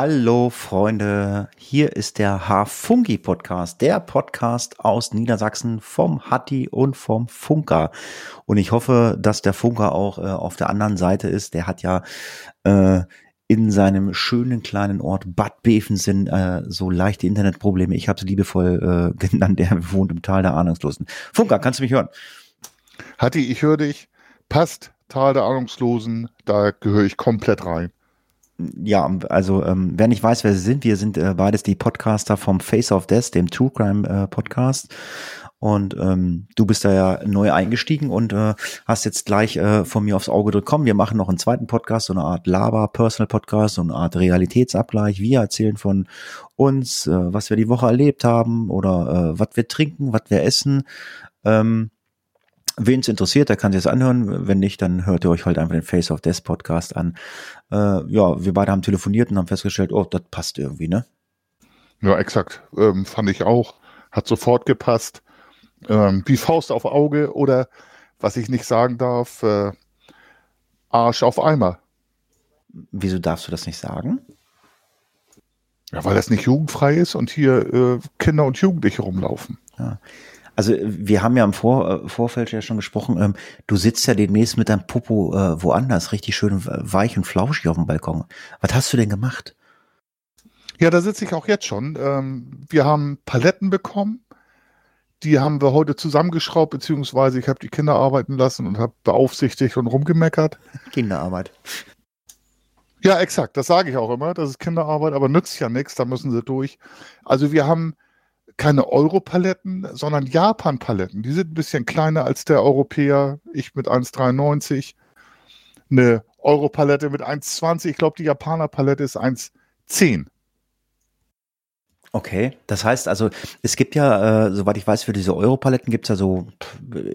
Hallo Freunde, hier ist der Hafungi Podcast, der Podcast aus Niedersachsen vom Hatti und vom Funker. Und ich hoffe, dass der Funker auch äh, auf der anderen Seite ist. Der hat ja äh, in seinem schönen kleinen Ort Bad Bevensen äh, so leichte Internetprobleme. Ich habe es liebevoll äh, genannt, der wohnt im Tal der Ahnungslosen. Funker, kannst du mich hören? Hatti, ich höre dich. Passt, Tal der Ahnungslosen, da gehöre ich komplett rein ja, also ähm, wer nicht weiß, wer sie sind, wir sind äh, beides die Podcaster vom Face of Death, dem True Crime äh, Podcast. Und ähm, du bist da ja neu eingestiegen und äh, hast jetzt gleich äh, von mir aufs Auge gedrückt, komm, wir machen noch einen zweiten Podcast, so eine Art Lava-Personal-Podcast, so eine Art Realitätsabgleich. Wir erzählen von uns, äh, was wir die Woche erlebt haben oder äh, was wir trinken, was wir essen. Ähm, Wen es interessiert, der kann sich das anhören. Wenn nicht, dann hört ihr euch halt einfach den Face of Death Podcast an. Äh, ja, wir beide haben telefoniert und haben festgestellt, oh, das passt irgendwie, ne? Ja, exakt. Ähm, fand ich auch. Hat sofort gepasst. Ähm, wie Faust auf Auge oder, was ich nicht sagen darf, äh, Arsch auf Eimer. Wieso darfst du das nicht sagen? Ja, weil das nicht jugendfrei ist und hier äh, Kinder und Jugendliche rumlaufen. Ja. Also wir haben ja im Vor äh, Vorfeld ja schon gesprochen, ähm, du sitzt ja demnächst mit deinem Popo äh, woanders, richtig schön weich und flauschig auf dem Balkon. Was hast du denn gemacht? Ja, da sitze ich auch jetzt schon. Ähm, wir haben Paletten bekommen. Die haben wir heute zusammengeschraubt, beziehungsweise ich habe die Kinder arbeiten lassen und habe beaufsichtigt und rumgemeckert. Kinderarbeit. Ja, exakt. Das sage ich auch immer. Das ist Kinderarbeit, aber nützt ja nichts. Da müssen sie durch. Also wir haben keine Euro-Paletten, sondern Japan-Paletten. Die sind ein bisschen kleiner als der Europäer. Ich mit 1,93. Eine Euro-Palette mit 1,20. Ich glaube, die Japaner-Palette ist 1,10. Okay, das heißt also, es gibt ja, äh, soweit ich weiß, für diese Euro-Paletten gibt es ja so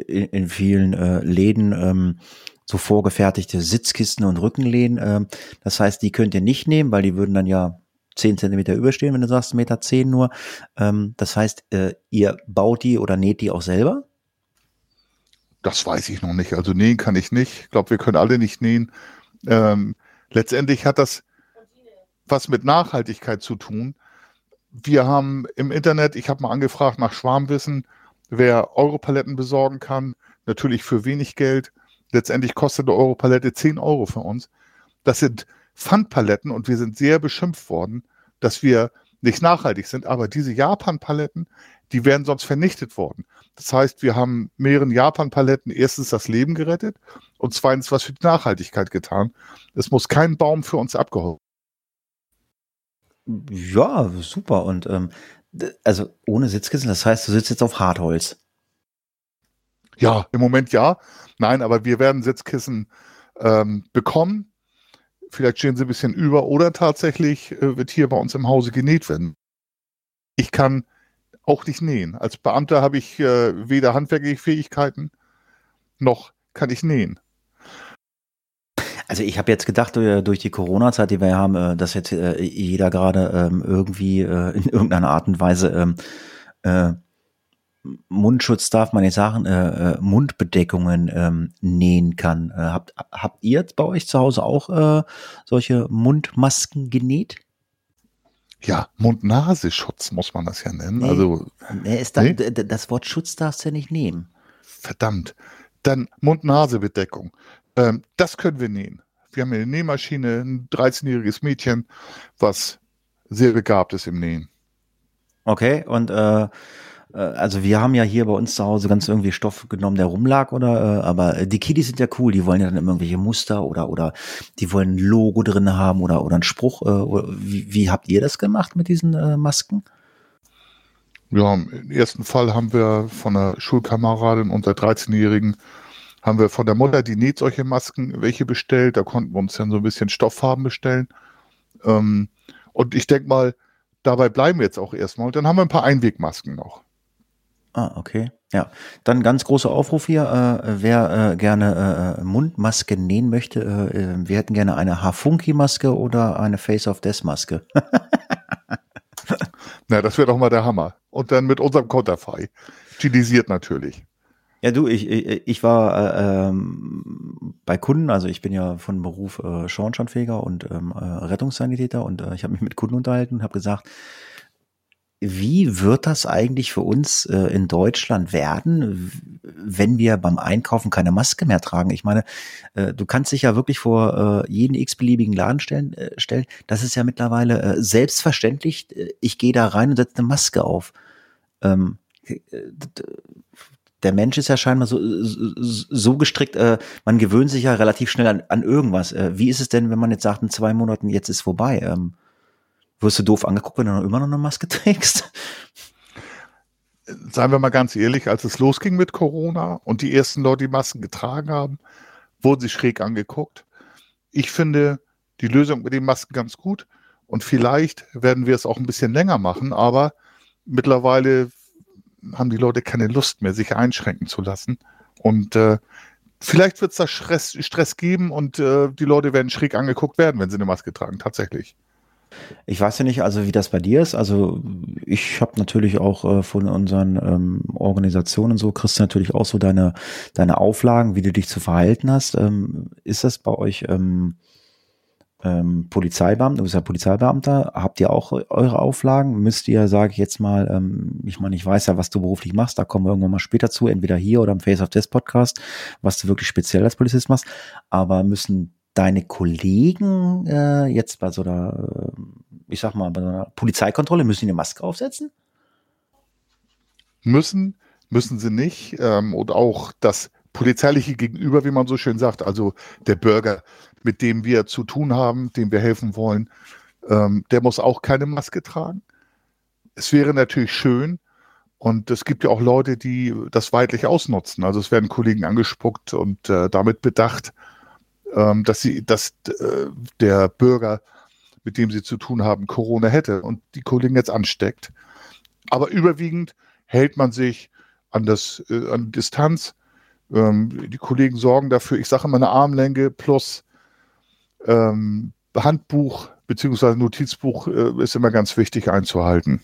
in, in vielen äh, Läden ähm, so vorgefertigte Sitzkisten und Rückenlehnen. Äh, das heißt, die könnt ihr nicht nehmen, weil die würden dann ja 10 Zentimeter überstehen, wenn du sagst, Meter 10 nur. Ähm, das heißt, äh, ihr baut die oder näht die auch selber? Das weiß ich noch nicht. Also nähen kann ich nicht. Ich glaube, wir können alle nicht nähen. Ähm, letztendlich hat das was mit Nachhaltigkeit zu tun. Wir haben im Internet, ich habe mal angefragt nach Schwarmwissen, wer Europaletten besorgen kann. Natürlich für wenig Geld. Letztendlich kostet eine Europalette 10 Euro für uns. Das sind Pfandpaletten und wir sind sehr beschimpft worden, dass wir nicht nachhaltig sind. Aber diese Japan-Paletten, die wären sonst vernichtet worden. Das heißt, wir haben mehreren Japan-Paletten erstens das Leben gerettet und zweitens was für die Nachhaltigkeit getan. Es muss kein Baum für uns abgeholt. Ja, super. Und ähm, also ohne Sitzkissen, das heißt, du sitzt jetzt auf Hartholz. Ja, im Moment ja. Nein, aber wir werden Sitzkissen ähm, bekommen vielleicht stehen sie ein bisschen über oder tatsächlich äh, wird hier bei uns im Hause genäht werden. Ich kann auch nicht nähen. Als Beamter habe ich äh, weder handwerkliche Fähigkeiten noch kann ich nähen. Also ich habe jetzt gedacht, äh, durch die Corona-Zeit, die wir haben, äh, dass jetzt äh, jeder gerade ähm, irgendwie in irgendeiner Art und Weise ähm, Mundschutz darf man nicht sagen, äh, äh, Mundbedeckungen ähm, nähen kann. Äh, habt, habt ihr bei euch zu Hause auch äh, solche Mundmasken genäht? Ja, Mund-Nase-Schutz muss man das ja nennen. Nee, also, nee, da, nee? Das Wort Schutz darfst du ja nicht nehmen. Verdammt. Dann Mund-Nase-Bedeckung. Ähm, das können wir nähen. Wir haben eine Nähmaschine, ein 13-jähriges Mädchen, was sehr begabt ist im Nähen. Okay, und äh, also wir haben ja hier bei uns zu Hause ganz irgendwie Stoff genommen, der rumlag, oder? Äh, aber die Kiddies sind ja cool, die wollen ja dann irgendwelche Muster oder oder die wollen ein Logo drin haben oder oder ein Spruch. Äh, wie, wie habt ihr das gemacht mit diesen Masken? Ja, im ersten Fall haben wir von einer Schulkameradin unserer 13-Jährigen haben wir von der Mutter, die näht solche Masken, welche bestellt. Da konnten wir uns dann so ein bisschen Stofffarben bestellen. Ähm, und ich denke mal, dabei bleiben wir jetzt auch erstmal. Und dann haben wir ein paar Einwegmasken noch. Ah, okay. Ja, dann ganz großer Aufruf hier. Äh, wer äh, gerne äh, Mundmaske nähen möchte, äh, äh, wir hätten gerne eine Hafunki-Maske oder eine Face of Death-Maske. Na, das wäre doch mal der Hammer. Und dann mit unserem Konterfei. Stilisiert natürlich. Ja, du, ich, ich, ich war äh, ähm, bei Kunden, also ich bin ja von Beruf äh, Schornsteinfeger und ähm, äh, Rettungssanitäter und äh, ich habe mich mit Kunden unterhalten und habe gesagt, wie wird das eigentlich für uns äh, in Deutschland werden, wenn wir beim Einkaufen keine Maske mehr tragen? Ich meine, äh, du kannst dich ja wirklich vor äh, jeden x-beliebigen Laden stellen, äh, stellen. Das ist ja mittlerweile äh, selbstverständlich. Ich gehe da rein und setze eine Maske auf. Ähm, äh, der Mensch ist ja scheinbar so, so gestrickt, man gewöhnt sich ja relativ schnell an, an irgendwas. Wie ist es denn, wenn man jetzt sagt, in zwei Monaten, jetzt ist vorbei? Ähm, wirst du doof angeguckt, wenn du immer noch eine Maske trägst? Seien wir mal ganz ehrlich, als es losging mit Corona und die ersten Leute die Masken getragen haben, wurden sie schräg angeguckt. Ich finde die Lösung mit den Masken ganz gut und vielleicht werden wir es auch ein bisschen länger machen, aber mittlerweile haben die Leute keine Lust mehr, sich einschränken zu lassen. Und äh, vielleicht wird es da Stress, Stress geben und äh, die Leute werden schräg angeguckt werden, wenn sie eine Maske tragen, tatsächlich. Ich weiß ja nicht, also wie das bei dir ist. Also ich habe natürlich auch äh, von unseren ähm, Organisationen so, kriegst du natürlich auch so deine, deine Auflagen, wie du dich zu verhalten hast. Ähm, ist das bei euch ähm, ähm, Polizeibeamter, du bist ja Polizeibeamter, habt ihr auch eure Auflagen? Müsst ihr, sage ich jetzt mal, ähm, ich meine, ich weiß ja, was du beruflich machst, da kommen wir irgendwann mal später zu, entweder hier oder im Face of Death Podcast, was du wirklich speziell als Polizist machst, aber müssen deine Kollegen äh, jetzt bei so einer, äh, ich sag mal, bei so einer Polizeikontrolle, müssen die eine Maske aufsetzen? Müssen, müssen sie nicht. Ähm, und auch das polizeiliche Gegenüber, wie man so schön sagt, also der Bürger, mit dem wir zu tun haben, dem wir helfen wollen, ähm, der muss auch keine Maske tragen. Es wäre natürlich schön, und es gibt ja auch Leute, die das weitlich ausnutzen. Also es werden Kollegen angespuckt und äh, damit bedacht, ähm, dass sie, dass äh, der Bürger, mit dem sie zu tun haben, Corona hätte und die Kollegen jetzt ansteckt. Aber überwiegend hält man sich an das äh, an Distanz ähm, die Kollegen sorgen dafür, ich sage immer eine Armlänge plus ähm, Handbuch bzw. Notizbuch äh, ist immer ganz wichtig einzuhalten.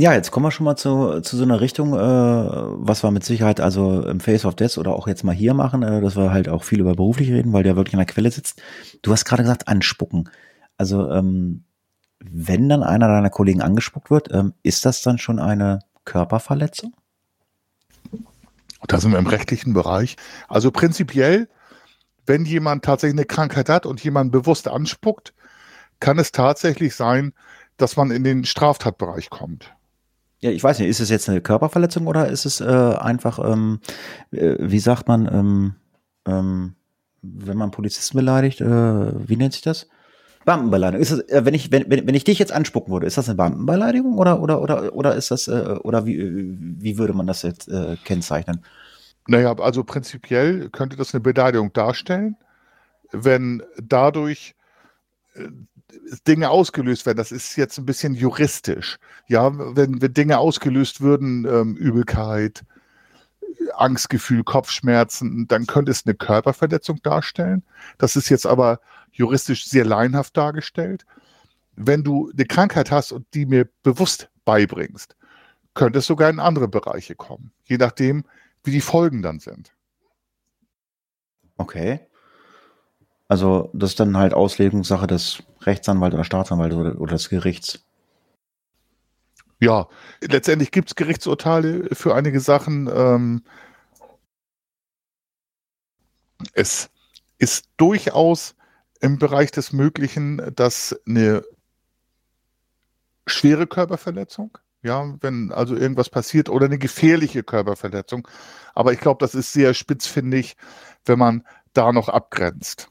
Ja, jetzt kommen wir schon mal zu, zu so einer Richtung, äh, was wir mit Sicherheit also im Face of Death oder auch jetzt mal hier machen, äh, dass wir halt auch viel über beruflich reden, weil der wirklich an der Quelle sitzt. Du hast gerade gesagt, anspucken. Also ähm, wenn dann einer deiner Kollegen angespuckt wird, ähm, ist das dann schon eine Körperverletzung? Da sind wir im rechtlichen Bereich. Also prinzipiell, wenn jemand tatsächlich eine Krankheit hat und jemand bewusst anspuckt, kann es tatsächlich sein, dass man in den Straftatbereich kommt. Ja, ich weiß nicht, ist es jetzt eine Körperverletzung oder ist es äh, einfach, ähm, äh, wie sagt man, ähm, ähm, wenn man Polizisten beleidigt, äh, wie nennt sich das? Beamtenbeleidigung. Ist das, äh, wenn ich, wenn, wenn ich dich jetzt anspucken würde, ist das eine Beamtenbeleidigung oder, oder, oder, oder ist das, äh, oder wie, wie würde man das jetzt äh, kennzeichnen? Naja, also prinzipiell könnte das eine Beleidigung darstellen, wenn dadurch Dinge ausgelöst werden. Das ist jetzt ein bisschen juristisch. Ja, wenn, wenn Dinge ausgelöst würden, ähm, Übelkeit, Angstgefühl, Kopfschmerzen, dann könnte es eine Körperverletzung darstellen. Das ist jetzt aber juristisch sehr laienhaft dargestellt. Wenn du eine Krankheit hast und die mir bewusst beibringst, könnte es sogar in andere Bereiche kommen, je nachdem, wie die Folgen dann sind. Okay. Also das ist dann halt Auslegungssache des Rechtsanwalts oder Staatsanwalts oder, oder des Gerichts. Ja, letztendlich gibt es Gerichtsurteile für einige Sachen. Ähm, es ist durchaus im Bereich des Möglichen, dass eine schwere Körperverletzung, ja, wenn also irgendwas passiert oder eine gefährliche Körperverletzung. Aber ich glaube, das ist sehr spitzfindig, wenn man da noch abgrenzt.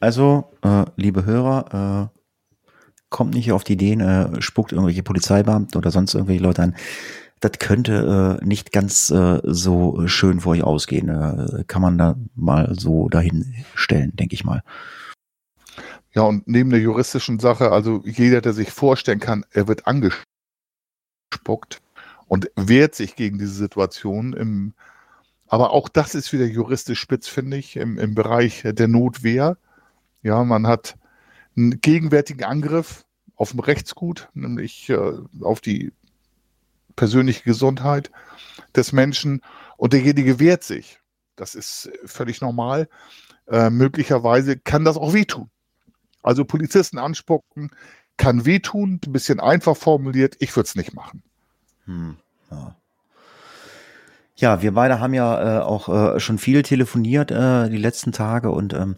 Also, äh, liebe Hörer, äh, kommt nicht auf die Ideen, äh, spuckt irgendwelche Polizeibeamten oder sonst irgendwelche Leute an. Das könnte äh, nicht ganz äh, so schön für euch ausgehen. Äh, kann man da mal so dahin stellen, denke ich mal. Ja, und neben der juristischen Sache, also jeder, der sich vorstellen kann, er wird angespuckt und wehrt sich gegen diese Situation im, aber auch das ist wieder juristisch spitz, finde ich, im, im Bereich der Notwehr. Ja, man hat einen gegenwärtigen Angriff auf dem Rechtsgut, nämlich äh, auf die persönliche Gesundheit des Menschen und derjenige wehrt sich. Das ist völlig normal. Äh, möglicherweise kann das auch wehtun. Also Polizisten anspucken kann wehtun, ein bisschen einfach formuliert. Ich würde es nicht machen. Hm, ja. Ja. wir beide haben ja äh, auch äh, schon viel telefoniert äh, die letzten Tage und ähm,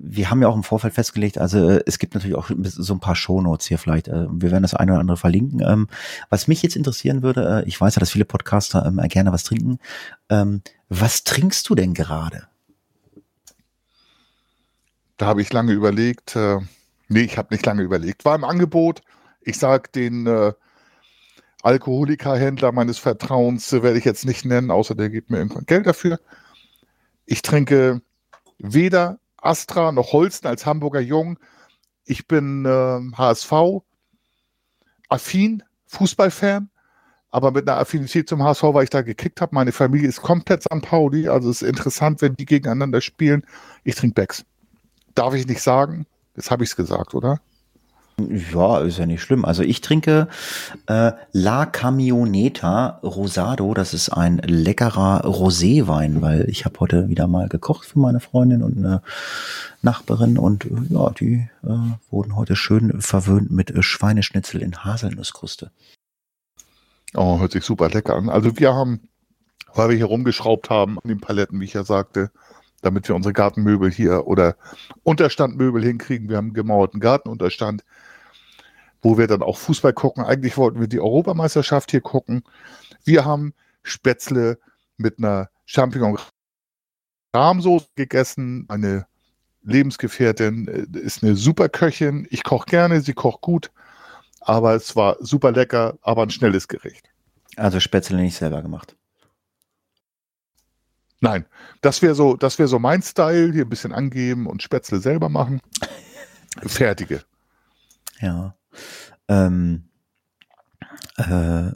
wir haben ja auch im Vorfeld festgelegt, also äh, es gibt natürlich auch so ein paar Shownotes hier vielleicht. Äh, wir werden das eine oder andere verlinken. Ähm, was mich jetzt interessieren würde, äh, ich weiß ja, dass viele Podcaster ähm, gerne was trinken. Ähm, was trinkst du denn gerade? Da habe ich lange überlegt. Äh, nee, ich habe nicht lange überlegt. War im Angebot. Ich sage den äh, Alkoholikerhändler meines Vertrauens äh, werde ich jetzt nicht nennen, außer der gibt mir irgendwann Geld dafür. Ich trinke weder Astra noch Holsten als Hamburger Jung. Ich bin äh, HSV, affin, Fußballfan, aber mit einer Affinität zum HSV, weil ich da gekickt habe. Meine Familie ist komplett St. Pauli, also es ist interessant, wenn die gegeneinander spielen. Ich trinke Becks. Darf ich nicht sagen? Jetzt habe ich es gesagt, oder? Ja, ist ja nicht schlimm. Also ich trinke äh, La Camioneta Rosado. Das ist ein leckerer Roséwein, weil ich habe heute wieder mal gekocht für meine Freundin und eine Nachbarin und ja, die äh, wurden heute schön verwöhnt mit Schweineschnitzel in Haselnusskruste. Oh, hört sich super lecker an. Also wir haben, weil wir hier rumgeschraubt haben an den Paletten, wie ich ja sagte, damit wir unsere Gartenmöbel hier oder Unterstandmöbel hinkriegen. Wir haben einen gemauerten Gartenunterstand wo wir dann auch Fußball gucken. Eigentlich wollten wir die Europameisterschaft hier gucken. Wir haben Spätzle mit einer Champignon Rahmsoße gegessen. Eine Lebensgefährtin äh, ist eine super Köchin. Ich koche gerne, sie kocht gut. Aber es war super lecker, aber ein schnelles Gericht. Also Spätzle nicht selber gemacht. Nein, das wäre so, das wäre so mein Style, hier ein bisschen angeben und Spätzle selber machen. Fertige. Ja. Ähm, äh,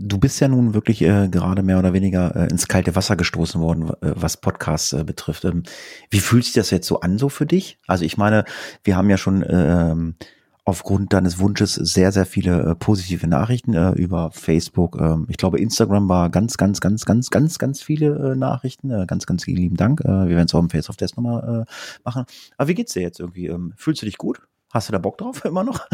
du bist ja nun wirklich äh, gerade mehr oder weniger äh, ins kalte Wasser gestoßen worden, äh, was Podcasts äh, betrifft. Ähm, wie fühlt sich das jetzt so an, so für dich? Also ich meine, wir haben ja schon ähm, aufgrund deines Wunsches sehr, sehr viele äh, positive Nachrichten über Facebook. Ähm, ich glaube, Instagram war ganz, ganz, ganz, ganz, ganz, ganz viele Nachrichten. Ganz, ganz lieben Dank. Wir werden es auch im Face of Death nochmal machen. Aber wie geht's dir jetzt irgendwie? Ähm, fühlst du dich gut? Hast du da Bock drauf immer noch?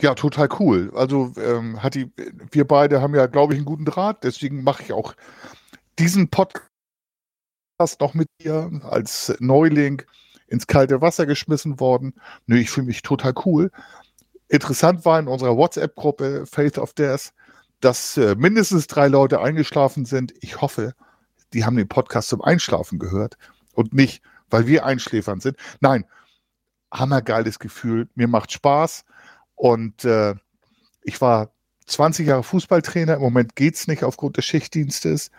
ja, total cool. Also ähm, hat die, wir beide haben ja, glaube ich, einen guten Draht. Deswegen mache ich auch diesen Podcast noch mit dir als Neuling ins kalte Wasser geschmissen worden. Nö, ich fühle mich total cool. Interessant war in unserer WhatsApp-Gruppe Faith of Death, dass äh, mindestens drei Leute eingeschlafen sind. Ich hoffe, die haben den Podcast zum Einschlafen gehört und nicht, weil wir Einschläfern sind. Nein, hammergeiles Gefühl. Mir macht Spaß. Und äh, ich war 20 Jahre Fußballtrainer. Im Moment geht es nicht aufgrund des Schichtdienstes.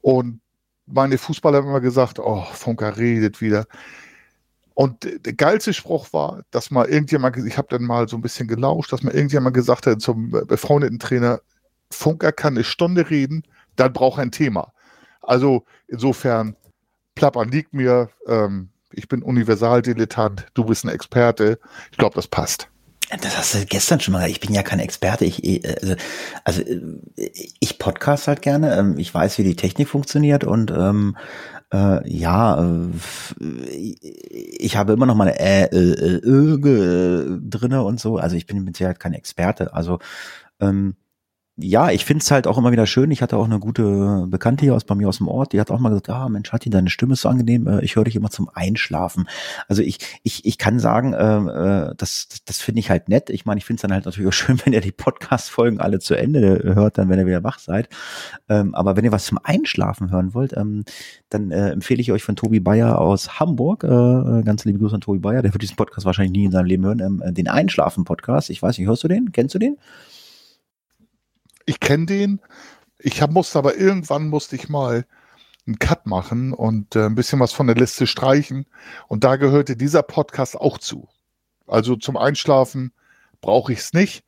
Und meine Fußballer haben immer gesagt, oh, Funker redet wieder. Und der geilste Spruch war, dass mal irgendjemand, ich habe dann mal so ein bisschen gelauscht, dass mal irgendjemand gesagt hat zum befreundeten Trainer, Funker kann eine Stunde reden, dann braucht er ein Thema. Also insofern, Plappern liegt mir, ähm, ich bin Universaldilettant, du bist ein Experte. Ich glaube, das passt. Das hast du gestern schon mal gesagt. Ich bin ja kein Experte. Ich, also, also ich podcast halt gerne. Ähm, ich weiß, wie die Technik funktioniert und ähm, äh, ja, äh, ich habe immer noch meine äh, äh, äh, äh drinne und so. Also ich bin mit Sicherheit kein Experte. Also ähm, ja, ich finde es halt auch immer wieder schön. Ich hatte auch eine gute Bekannte hier aus bei mir aus dem Ort, die hat auch mal gesagt, ah Mensch, Hatti, deine Stimme ist so angenehm, äh, ich höre dich immer zum Einschlafen. Also ich, ich, ich kann sagen, äh, äh das, das, finde ich halt nett. Ich meine, ich finde es dann halt natürlich auch schön, wenn ihr die Podcast-Folgen alle zu Ende hört, dann wenn ihr wieder wach seid. Ähm, aber wenn ihr was zum Einschlafen hören wollt, ähm, dann äh, empfehle ich euch von Tobi Bayer aus Hamburg, äh, äh ganz liebe Grüße an Tobi Bayer, der wird diesen Podcast wahrscheinlich nie in seinem Leben hören, ähm, den Einschlafen-Podcast. Ich weiß nicht, hörst du den? Kennst du den? Ich kenne den. Ich hab, musste aber irgendwann musste ich mal einen Cut machen und äh, ein bisschen was von der Liste streichen. Und da gehörte dieser Podcast auch zu. Also zum Einschlafen brauche ich es nicht.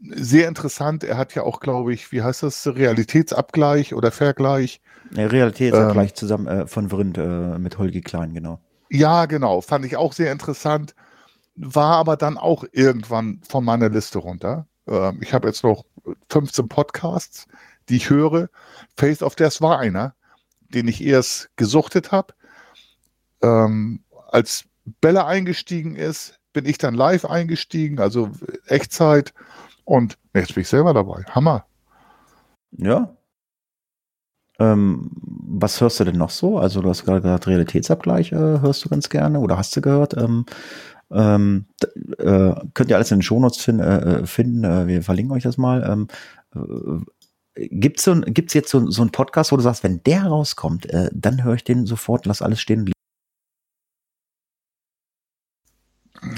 Sehr interessant. Er hat ja auch, glaube ich, wie heißt das, Realitätsabgleich oder Vergleich. Ja, Realitätsabgleich ähm, zusammen äh, von Vrind äh, mit Holgi Klein, genau. Ja, genau. Fand ich auch sehr interessant. War aber dann auch irgendwann von meiner Liste runter. Ähm, ich habe jetzt noch 15 Podcasts, die ich höre. Face of Death war einer, den ich erst gesuchtet habe. Ähm, als Bella eingestiegen ist, bin ich dann live eingestiegen, also Echtzeit. Und jetzt bin ich selber dabei. Hammer. Ja. Ähm, was hörst du denn noch so? Also du hast gerade gesagt, Realitätsabgleich äh, hörst du ganz gerne oder hast du gehört? Ähm, ähm, äh, könnt ihr alles in den Shownotes fin äh, äh, finden. Äh, wir verlinken euch das mal. Ähm, äh, gibt's so, gibt's jetzt so, so einen Podcast, wo du sagst, wenn der rauskommt, äh, dann höre ich den sofort, lass alles stehen und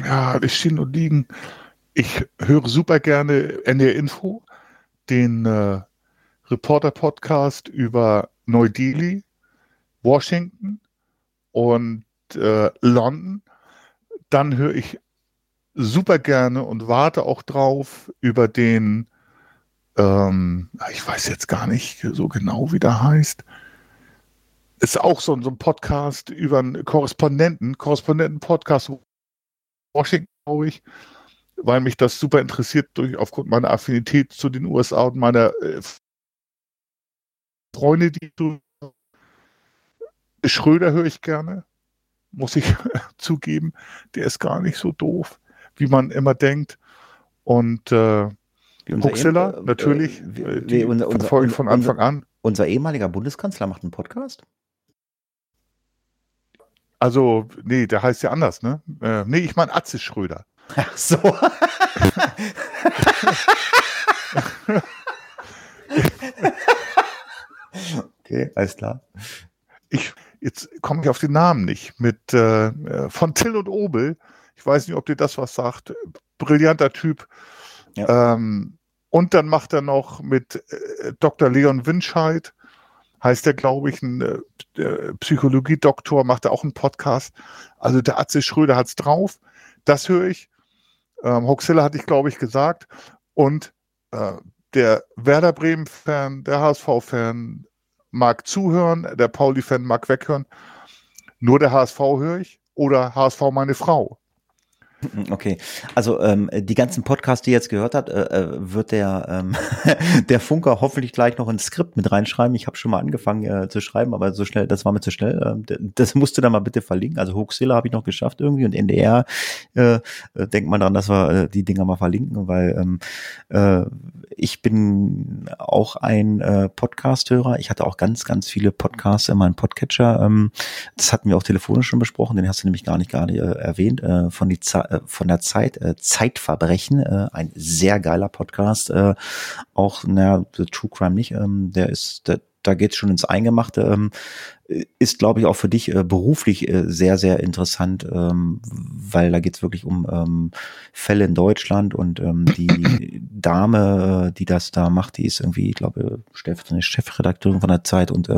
Ja, alles stehen und liegen. Ich höre super gerne NDR Info, den Reporter-Podcast über Neu-Delhi, Washington und London. Dann höre ich super gerne und warte auch drauf über den, ähm, ich weiß jetzt gar nicht so genau, wie der heißt. Ist auch so, so ein Podcast über einen Korrespondenten, Korrespondenten-Podcast Washington, glaube ich weil mich das super interessiert durch aufgrund meiner Affinität zu den USA und meiner äh, Freunde, die du Schröder höre ich gerne, muss ich zugeben. Der ist gar nicht so doof, wie man immer denkt. Und äh, Huxilla, äh, natürlich, äh, die unser, unser, verfolge ich von Anfang unser, an. Unser ehemaliger Bundeskanzler macht einen Podcast? Also, nee, der heißt ja anders, ne? Äh, nee, ich meine Atze Schröder. Ach so. okay, alles klar. Ich, jetzt komme ich auf den Namen nicht. Mit äh, von Till und Obel. Ich weiß nicht, ob dir das was sagt. Brillanter Typ. Ja. Ähm, und dann macht er noch mit äh, Dr. Leon Winscheid, heißt er, glaube ich, ein äh, Psychologie-Doktor, macht er auch einen Podcast. Also der Atze Schröder hat es drauf. Das höre ich. Ähm, Hoxilla hatte ich, glaube ich, gesagt. Und äh, der Werder Bremen-Fan, der HSV-Fan mag zuhören, der Pauli-Fan mag weghören. Nur der HSV höre ich oder HSV meine Frau. Okay, also ähm, die ganzen Podcasts, die ihr jetzt gehört habt, äh, äh wird der ähm, der Funker hoffentlich gleich noch ins Skript mit reinschreiben. Ich habe schon mal angefangen äh, zu schreiben, aber so schnell, das war mir zu schnell. Äh, das musst du dann mal bitte verlinken. Also Hoaxilla habe ich noch geschafft irgendwie und NDR äh, äh, denkt man dran, dass wir äh, die Dinger mal verlinken, weil ähm, äh, ich bin auch ein äh, Podcast-Hörer. Ich hatte auch ganz, ganz viele Podcasts in meinem Podcatcher. Ähm, das hatten wir auch telefonisch schon besprochen. Den hast du nämlich gar nicht gerade äh, erwähnt äh, von die Zeit von der Zeit, äh, Zeitverbrechen, äh, ein sehr geiler Podcast, äh, auch, naja, The True Crime nicht, ähm, der ist, der, da geht's schon ins Eingemachte. Ähm, ist, glaube ich, auch für dich äh, beruflich äh, sehr, sehr interessant, ähm, weil da geht's wirklich um ähm, Fälle in Deutschland und die Dame, äh, die das da macht, die ist irgendwie, ich glaube, Chefredakteurin von der Zeit und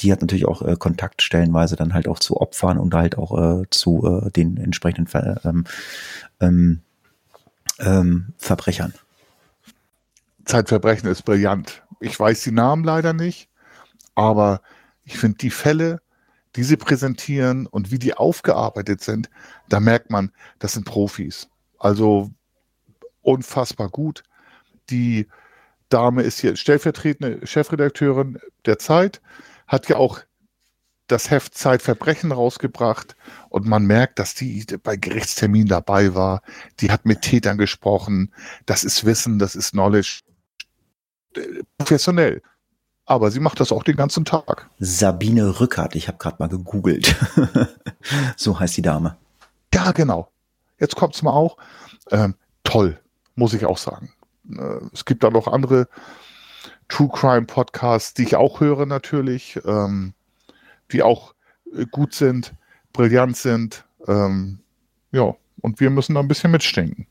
die hat natürlich auch Kontakt stellenweise dann halt auch zu Opfern und halt auch zu den entsprechenden Ver ähm, ähm, Verbrechern. Zeitverbrechen ist brillant. Ich weiß die Namen leider nicht, aber ich finde die Fälle, die sie präsentieren und wie die aufgearbeitet sind, da merkt man, das sind Profis. Also unfassbar gut. Die Dame ist hier stellvertretende Chefredakteurin der Zeit, hat ja auch das Heft Zeitverbrechen rausgebracht und man merkt, dass die bei Gerichtstermin dabei war. Die hat mit Tätern gesprochen. Das ist Wissen, das ist Knowledge. Professionell aber sie macht das auch den ganzen Tag. Sabine Rückert, ich habe gerade mal gegoogelt. so heißt die Dame. Ja, genau. Jetzt kommt's mal auch. Ähm, toll, muss ich auch sagen. Äh, es gibt da noch andere True Crime Podcasts, die ich auch höre natürlich, ähm, die auch äh, gut sind, brillant sind. Ähm, ja, und wir müssen da ein bisschen mitstinken.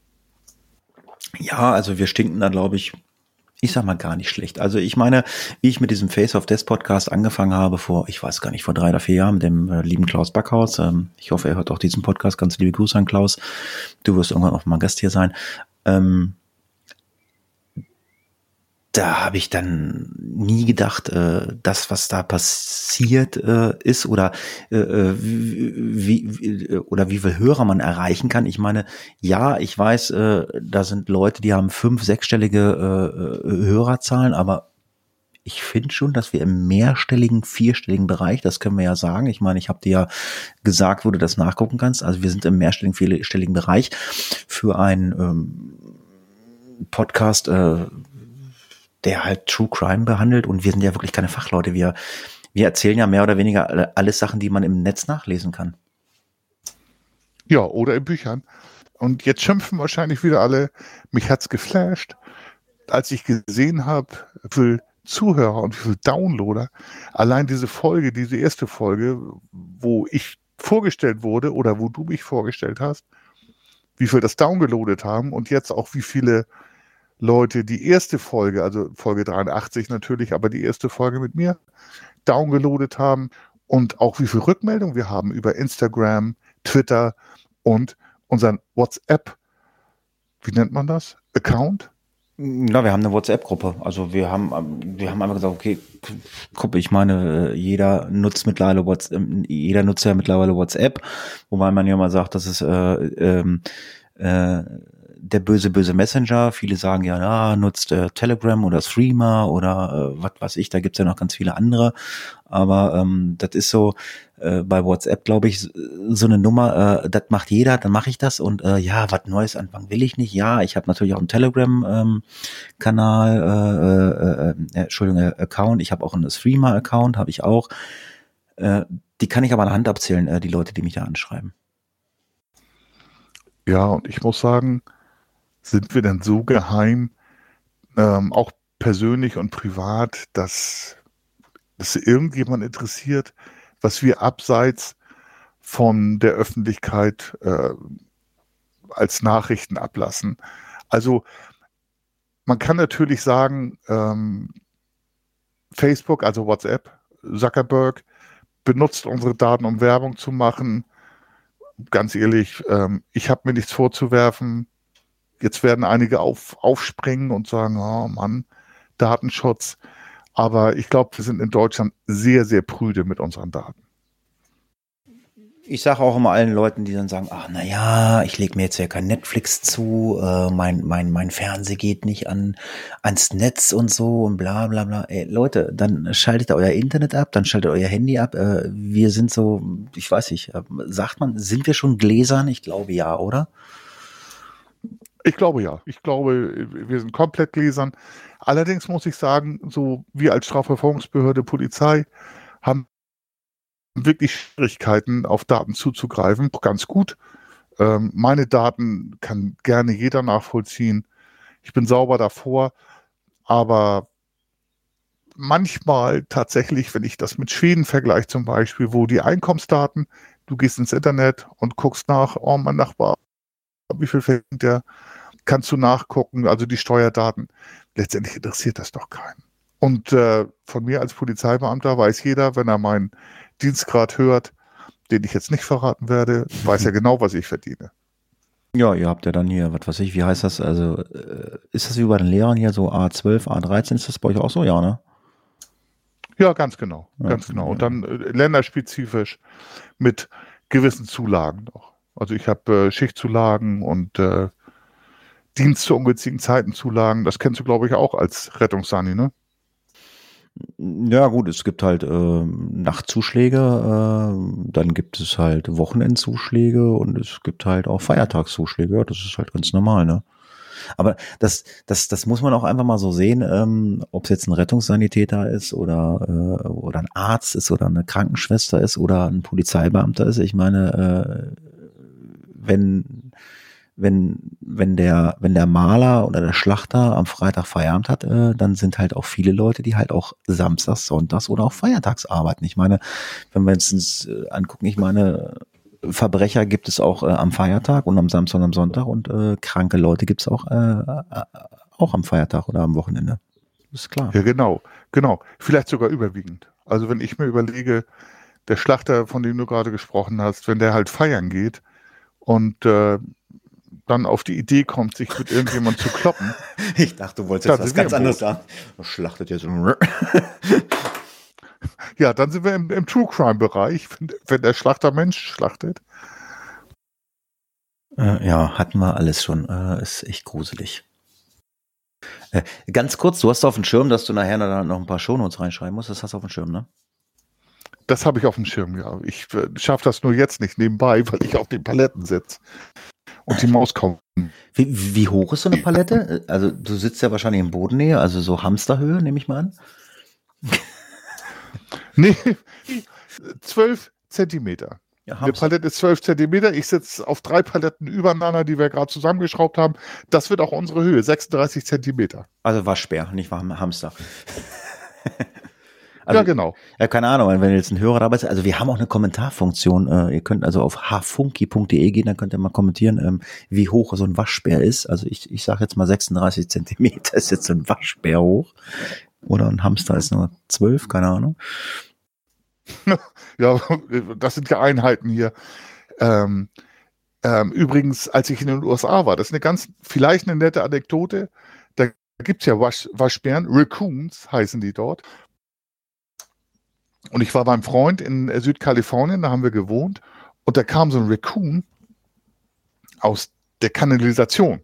Ja, also wir stinken da, glaube ich, ich sag mal gar nicht schlecht. Also ich meine, wie ich mit diesem Face of Death Podcast angefangen habe vor, ich weiß gar nicht, vor drei oder vier Jahren mit dem äh, lieben Klaus Backhaus. Ähm, ich hoffe, er hört auch diesen Podcast. Ganz liebe Grüße an Klaus. Du wirst irgendwann auch mal Gast hier sein. Ähm, da habe ich dann nie gedacht, äh, das, was da passiert äh, ist oder äh, äh wie, wie oder wie viel Hörer man erreichen kann. Ich meine, ja, ich weiß, äh, da sind Leute, die haben fünf, sechsstellige äh, äh Hörerzahlen, aber ich finde schon, dass wir im mehrstelligen, vierstelligen Bereich, das können wir ja sagen. Ich meine, ich habe dir ja gesagt, wo du das nachgucken kannst. Also wir sind im mehrstelligen, vierstelligen Bereich für einen ähm, Podcast, äh, der halt True Crime behandelt und wir sind ja wirklich keine Fachleute. Wir, wir erzählen ja mehr oder weniger alles Sachen, die man im Netz nachlesen kann. Ja, oder in Büchern. Und jetzt schimpfen wahrscheinlich wieder alle, mich hat's geflasht, als ich gesehen habe, wie viel Zuhörer und wie viel Downloader. Allein diese Folge, diese erste Folge, wo ich vorgestellt wurde oder wo du mich vorgestellt hast, wie viel das downgeloadet haben und jetzt auch wie viele Leute die erste Folge, also Folge 83 natürlich, aber die erste Folge mit mir downgeloadet haben und auch wie viel Rückmeldung wir haben über Instagram, Twitter und unseren WhatsApp, wie nennt man das? Account? Na, wir haben eine WhatsApp-Gruppe. Also wir haben, wir haben einfach gesagt, okay, Gruppe, ich meine, jeder nutzt mittlerweile WhatsApp, jeder nutzt ja mittlerweile WhatsApp, wobei man ja mal sagt, dass es äh, ähm, äh, der böse, böse Messenger. Viele sagen ja, ja nutzt äh, Telegram oder Streamer oder äh, was weiß ich, da gibt's ja noch ganz viele andere. Aber ähm, das ist so äh, bei WhatsApp, glaube ich, so eine Nummer, äh, das macht jeder, dann mache ich das und äh, ja, was Neues anfangen will ich nicht. Ja, ich habe natürlich auch einen Telegram-Kanal, ähm, äh, äh, äh, Entschuldigung, äh, Account, ich habe auch einen Streamer-Account, habe ich auch. Äh, die kann ich aber an der Hand abzählen, äh, die Leute, die mich da anschreiben. Ja, und ich muss sagen, sind wir denn so geheim, ähm, auch persönlich und privat, dass es irgendjemand interessiert, was wir abseits von der Öffentlichkeit äh, als Nachrichten ablassen. Also man kann natürlich sagen, ähm, Facebook, also WhatsApp, Zuckerberg benutzt unsere Daten, um Werbung zu machen. Ganz ehrlich, ähm, ich habe mir nichts vorzuwerfen. Jetzt werden einige auf, aufspringen und sagen, oh Mann, Datenschutz. Aber ich glaube, wir sind in Deutschland sehr, sehr prüde mit unseren Daten. Ich sage auch immer allen Leuten, die dann sagen, ach na ja, ich lege mir jetzt ja kein Netflix zu, äh, mein mein mein Fernseher geht nicht an ans Netz und so und bla bla bla. Ey, Leute, dann schaltet euer Internet ab, dann schaltet euer Handy ab. Äh, wir sind so, ich weiß nicht, äh, sagt man, sind wir schon gläsern? Ich glaube ja, oder? Ich glaube ja. Ich glaube, wir sind komplett gläsern. Allerdings muss ich sagen, so wir als Strafverfolgungsbehörde, Polizei haben wirklich Schwierigkeiten, auf Daten zuzugreifen. Ganz gut. Ähm, meine Daten kann gerne jeder nachvollziehen. Ich bin sauber davor, aber manchmal tatsächlich, wenn ich das mit Schweden vergleiche zum Beispiel, wo die Einkommensdaten, du gehst ins Internet und guckst nach, oh, mein Nachbar, wie viel verdient der, kannst du nachgucken, also die Steuerdaten. Letztendlich interessiert das doch keinen. Und äh, von mir als Polizeibeamter weiß jeder, wenn er meinen Dienstgrad hört, den ich jetzt nicht verraten werde, weiß er genau, was ich verdiene. Ja, ihr habt ja dann hier, was weiß ich, wie heißt das? Also, äh, ist das wie bei den Lehrern hier so A12, A13? Ist das bei euch auch so? Ja, ne? Ja, ganz genau. Ja, ganz genau. Und dann äh, länderspezifisch mit gewissen Zulagen noch. Also ich habe äh, Schichtzulagen und äh, Dienst zu ungünstigen Zeiten Zulagen. Das kennst du, glaube ich, auch als Rettungssani, ne? Ja, gut, es gibt halt äh, Nachtzuschläge, äh, dann gibt es halt Wochenendzuschläge und es gibt halt auch Feiertagszuschläge. Ja, das ist halt ganz normal, ne? Aber das, das, das muss man auch einfach mal so sehen, ähm, ob es jetzt ein Rettungssanitäter ist oder, äh, oder ein Arzt ist oder eine Krankenschwester ist oder ein Polizeibeamter ist. Ich meine, äh, wenn wenn, wenn der, wenn der Maler oder der Schlachter am Freitag Feierabend hat, äh, dann sind halt auch viele Leute, die halt auch samstags, sonntags oder auch feiertags arbeiten. Ich meine, wenn wir uns äh, angucken, ich meine, Verbrecher gibt es auch äh, am Feiertag und am Samstag und am Sonntag und äh, kranke Leute gibt es auch, äh, äh, auch am Feiertag oder am Wochenende. Ist klar. Ja, genau, genau. Vielleicht sogar überwiegend. Also wenn ich mir überlege, der Schlachter, von dem du gerade gesprochen hast, wenn der halt feiern geht und äh, dann auf die Idee kommt, sich mit irgendjemandem zu kloppen. Ich dachte, du wolltest jetzt was ganz anderes sagen. Schlachtet jetzt. Ja, dann sind wir im, im True Crime-Bereich, wenn, wenn, der Schlachter Mensch schlachtet. Äh, ja, hatten wir alles schon. Äh, ist echt gruselig. Äh, ganz kurz, du hast auf dem Schirm, dass du nachher noch ein paar Shownotes reinschreiben musst. Das hast du auf dem Schirm, ne? Das habe ich auf dem Schirm, ja. Ich äh, schaffe das nur jetzt nicht nebenbei, weil ich auf den Paletten sitze und die Maus kommt. Wie, wie hoch ist so eine Palette? Also du sitzt ja wahrscheinlich in Bodennähe, also so Hamsterhöhe, nehme ich mal an. nee, zwölf Zentimeter. Ja, Eine Palette ist 12 Zentimeter. Ich sitze auf drei Paletten übereinander, die wir gerade zusammengeschraubt haben. Das wird auch unsere Höhe, 36 Zentimeter. Also Waschbär, nicht Hamster. Also, ja, genau. Ja, keine Ahnung, wenn jetzt ein Hörer dabei ist. Also wir haben auch eine Kommentarfunktion. Äh, ihr könnt also auf hfunky.de gehen, dann könnt ihr mal kommentieren, ähm, wie hoch so ein Waschbär ist. Also ich, ich sage jetzt mal 36 Zentimeter ist jetzt so ein Waschbär hoch. Oder ein Hamster ist nur 12, keine Ahnung. ja, das sind ja Einheiten hier. Ähm, ähm, übrigens, als ich in den USA war, das ist eine ganz, vielleicht eine nette Anekdote. Da gibt es ja Wasch, Waschbären, Raccoons heißen die dort. Und ich war beim Freund in äh, Südkalifornien, da haben wir gewohnt. Und da kam so ein Raccoon aus der Kanalisation.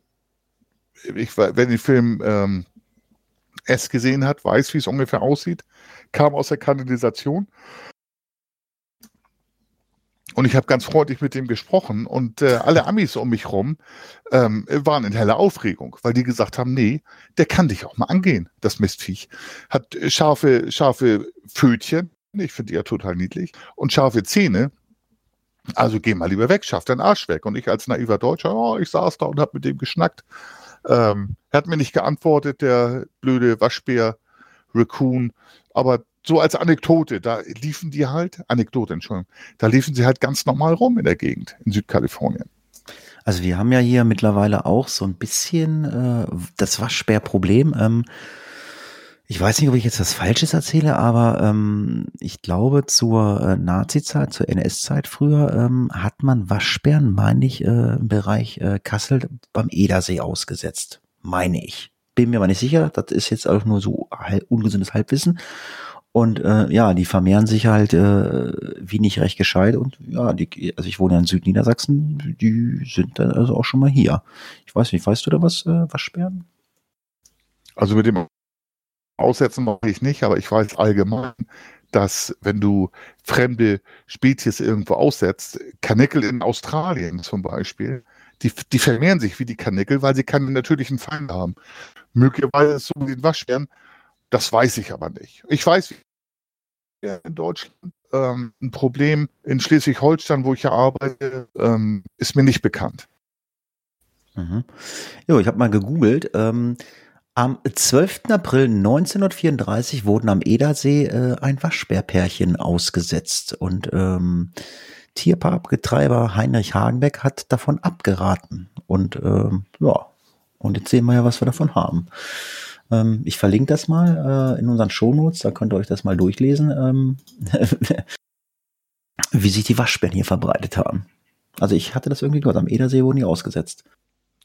Ich, wer den Film ähm, S gesehen hat, weiß, wie es ungefähr aussieht. Kam aus der Kanalisation und ich habe ganz freundlich mit dem gesprochen und äh, alle Amis um mich rum ähm, waren in heller Aufregung, weil die gesagt haben, nee, der kann dich auch mal angehen, das Mistviech. Hat scharfe, scharfe Fötchen, ich finde die ja total niedlich, und scharfe Zähne. Also geh mal lieber weg, schaff deinen Arsch weg. Und ich als naiver Deutscher, oh, ich saß da und habe mit dem geschnackt. Ähm, er hat mir nicht geantwortet, der blöde Waschbär, Raccoon. Aber so als Anekdote, da liefen die halt, Anekdote, Entschuldigung, da liefen sie halt ganz normal rum in der Gegend, in Südkalifornien. Also wir haben ja hier mittlerweile auch so ein bisschen äh, das Waschbärproblem. Ähm, ich weiß nicht, ob ich jetzt was Falsches erzähle, aber ähm, ich glaube, zur äh, Nazi-Zeit, zur NS-Zeit früher, ähm, hat man Waschbären, meine ich, äh, im Bereich äh, Kassel beim Edersee ausgesetzt. Meine ich. Bin mir aber nicht sicher. Das ist jetzt auch nur so ungesundes Halbwissen. Und äh, ja, die vermehren sich halt äh, wie nicht recht gescheit. Und ja, die, also ich wohne ja in Südniedersachsen, die sind dann also auch schon mal hier. Ich weiß nicht, weißt du da was, äh, was sperren? Also mit dem Aussetzen mache ich nicht, aber ich weiß allgemein, dass wenn du fremde Spezies irgendwo aussetzt, Kanickel in Australien zum Beispiel, die, die vermehren sich wie die Kanickel, weil sie keinen natürlichen Feind haben. Möglicherweise so mit den Waschbären, das weiß ich aber nicht. Ich weiß, in Deutschland. Ähm, ein Problem in Schleswig-Holstein, wo ich ja arbeite, ähm, ist mir nicht bekannt. Mhm. Jo, ich habe mal gegoogelt. Ähm, am 12. April 1934 wurden am Edersee äh, ein Waschbärpärchen ausgesetzt und ähm, Tierparkbetreiber Heinrich Hagenbeck hat davon abgeraten. Und ähm, ja, und jetzt sehen wir ja, was wir davon haben. Ähm, ich verlinke das mal äh, in unseren Shownotes, da könnt ihr euch das mal durchlesen, ähm, wie sich die Waschbären hier verbreitet haben. Also ich hatte das irgendwie gehört, am Edersee wurden die ausgesetzt.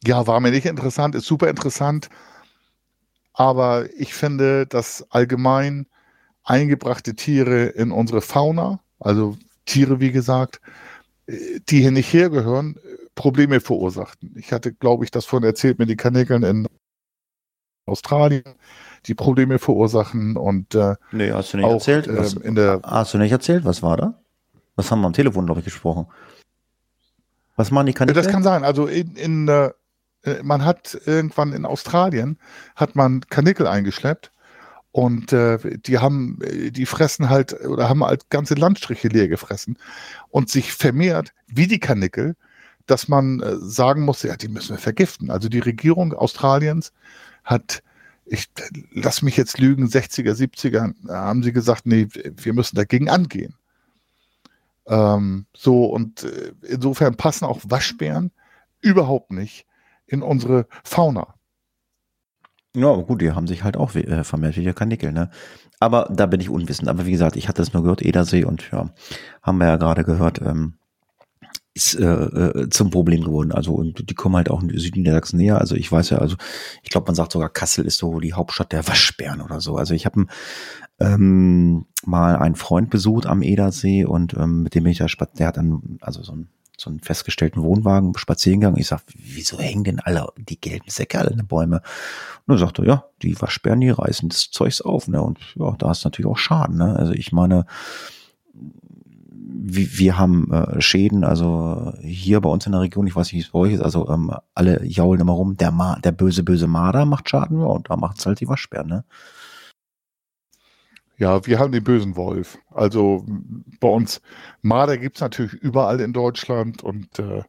Ja, war mir nicht interessant, ist super interessant. Aber ich finde, dass allgemein eingebrachte Tiere in unsere Fauna, also Tiere, wie gesagt, die hier nicht hergehören, Probleme verursachten. Ich hatte, glaube ich, das vorhin erzählt mit den Kanickeln in Australien, die Probleme verursachen und äh, nee, hast du nicht auch, erzählt? Äh, was, in der hast du nicht erzählt? Was war da? Was haben wir am Telefon, glaube ich, gesprochen? Was machen die Kaninchen? Das kann sein. Also in, in äh, man hat irgendwann in Australien hat man Kanickel eingeschleppt und äh, die haben, die fressen halt oder haben halt ganze Landstriche leer gefressen und sich vermehrt wie die Kanickel, dass man äh, sagen muss, ja, die müssen wir vergiften. Also die Regierung Australiens hat, ich lass mich jetzt lügen, 60er, 70er, haben sie gesagt, nee, wir müssen dagegen angehen. Ähm, so, und äh, insofern passen auch Waschbären überhaupt nicht in unsere Fauna. Ja, gut, die haben sich halt auch äh, vermehrt wie der Kanickel, ne? Aber da bin ich unwissend. Aber wie gesagt, ich hatte es nur gehört, Edersee und ja, haben wir ja gerade gehört, ähm, ist äh, äh, zum Problem geworden. Also und die kommen halt auch in Südniedersachsen näher. Also ich weiß ja, also ich glaube, man sagt sogar, Kassel ist so die Hauptstadt der Waschbären oder so. Also ich habe ähm, mal einen Freund besucht am Edersee und ähm, mit dem bin ich da spaziert. Der hat dann also so ein so einen festgestellten Wohnwagen, Spaziergang. Ich sag, wieso hängen denn alle die gelben Säcke alle in den Bäume? Und er sagte, ja, die Waschbären, die reißen das Zeugs auf, ne? Und ja, da ist natürlich auch Schaden, ne? Also ich meine, wir, wir haben äh, Schäden, also hier bei uns in der Region, ich weiß nicht, wie es bei euch ist, also ähm, alle jaulen immer rum, der, Ma der böse, böse Marder macht Schaden, ja, und da macht es halt die Waschbären, ne? Ja, wir haben den bösen Wolf. Also bei uns, Marder gibt's natürlich überall in Deutschland und äh,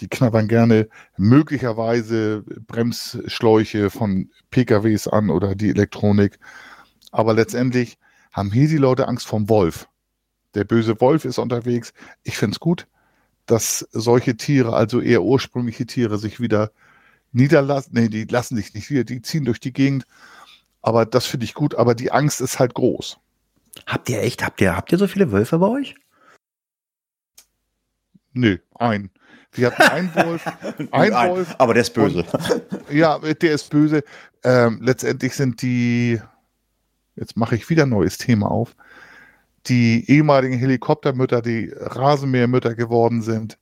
die knabbern gerne möglicherweise Bremsschläuche von PKWs an oder die Elektronik. Aber letztendlich haben hier die Leute Angst vom Wolf. Der böse Wolf ist unterwegs. Ich find's gut, dass solche Tiere, also eher ursprüngliche Tiere, sich wieder niederlassen. Nee, die lassen sich nicht wieder, die ziehen durch die Gegend aber das finde ich gut, aber die Angst ist halt groß. Habt ihr echt, habt ihr, habt ihr so viele Wölfe bei euch? Nö, ein. Wir hatten einen Wolf, ein Wolf. Aber der ist böse. Und, ja, der ist böse. Ähm, letztendlich sind die, jetzt mache ich wieder ein neues Thema auf, die ehemaligen Helikoptermütter, die Rasenmähermütter geworden sind,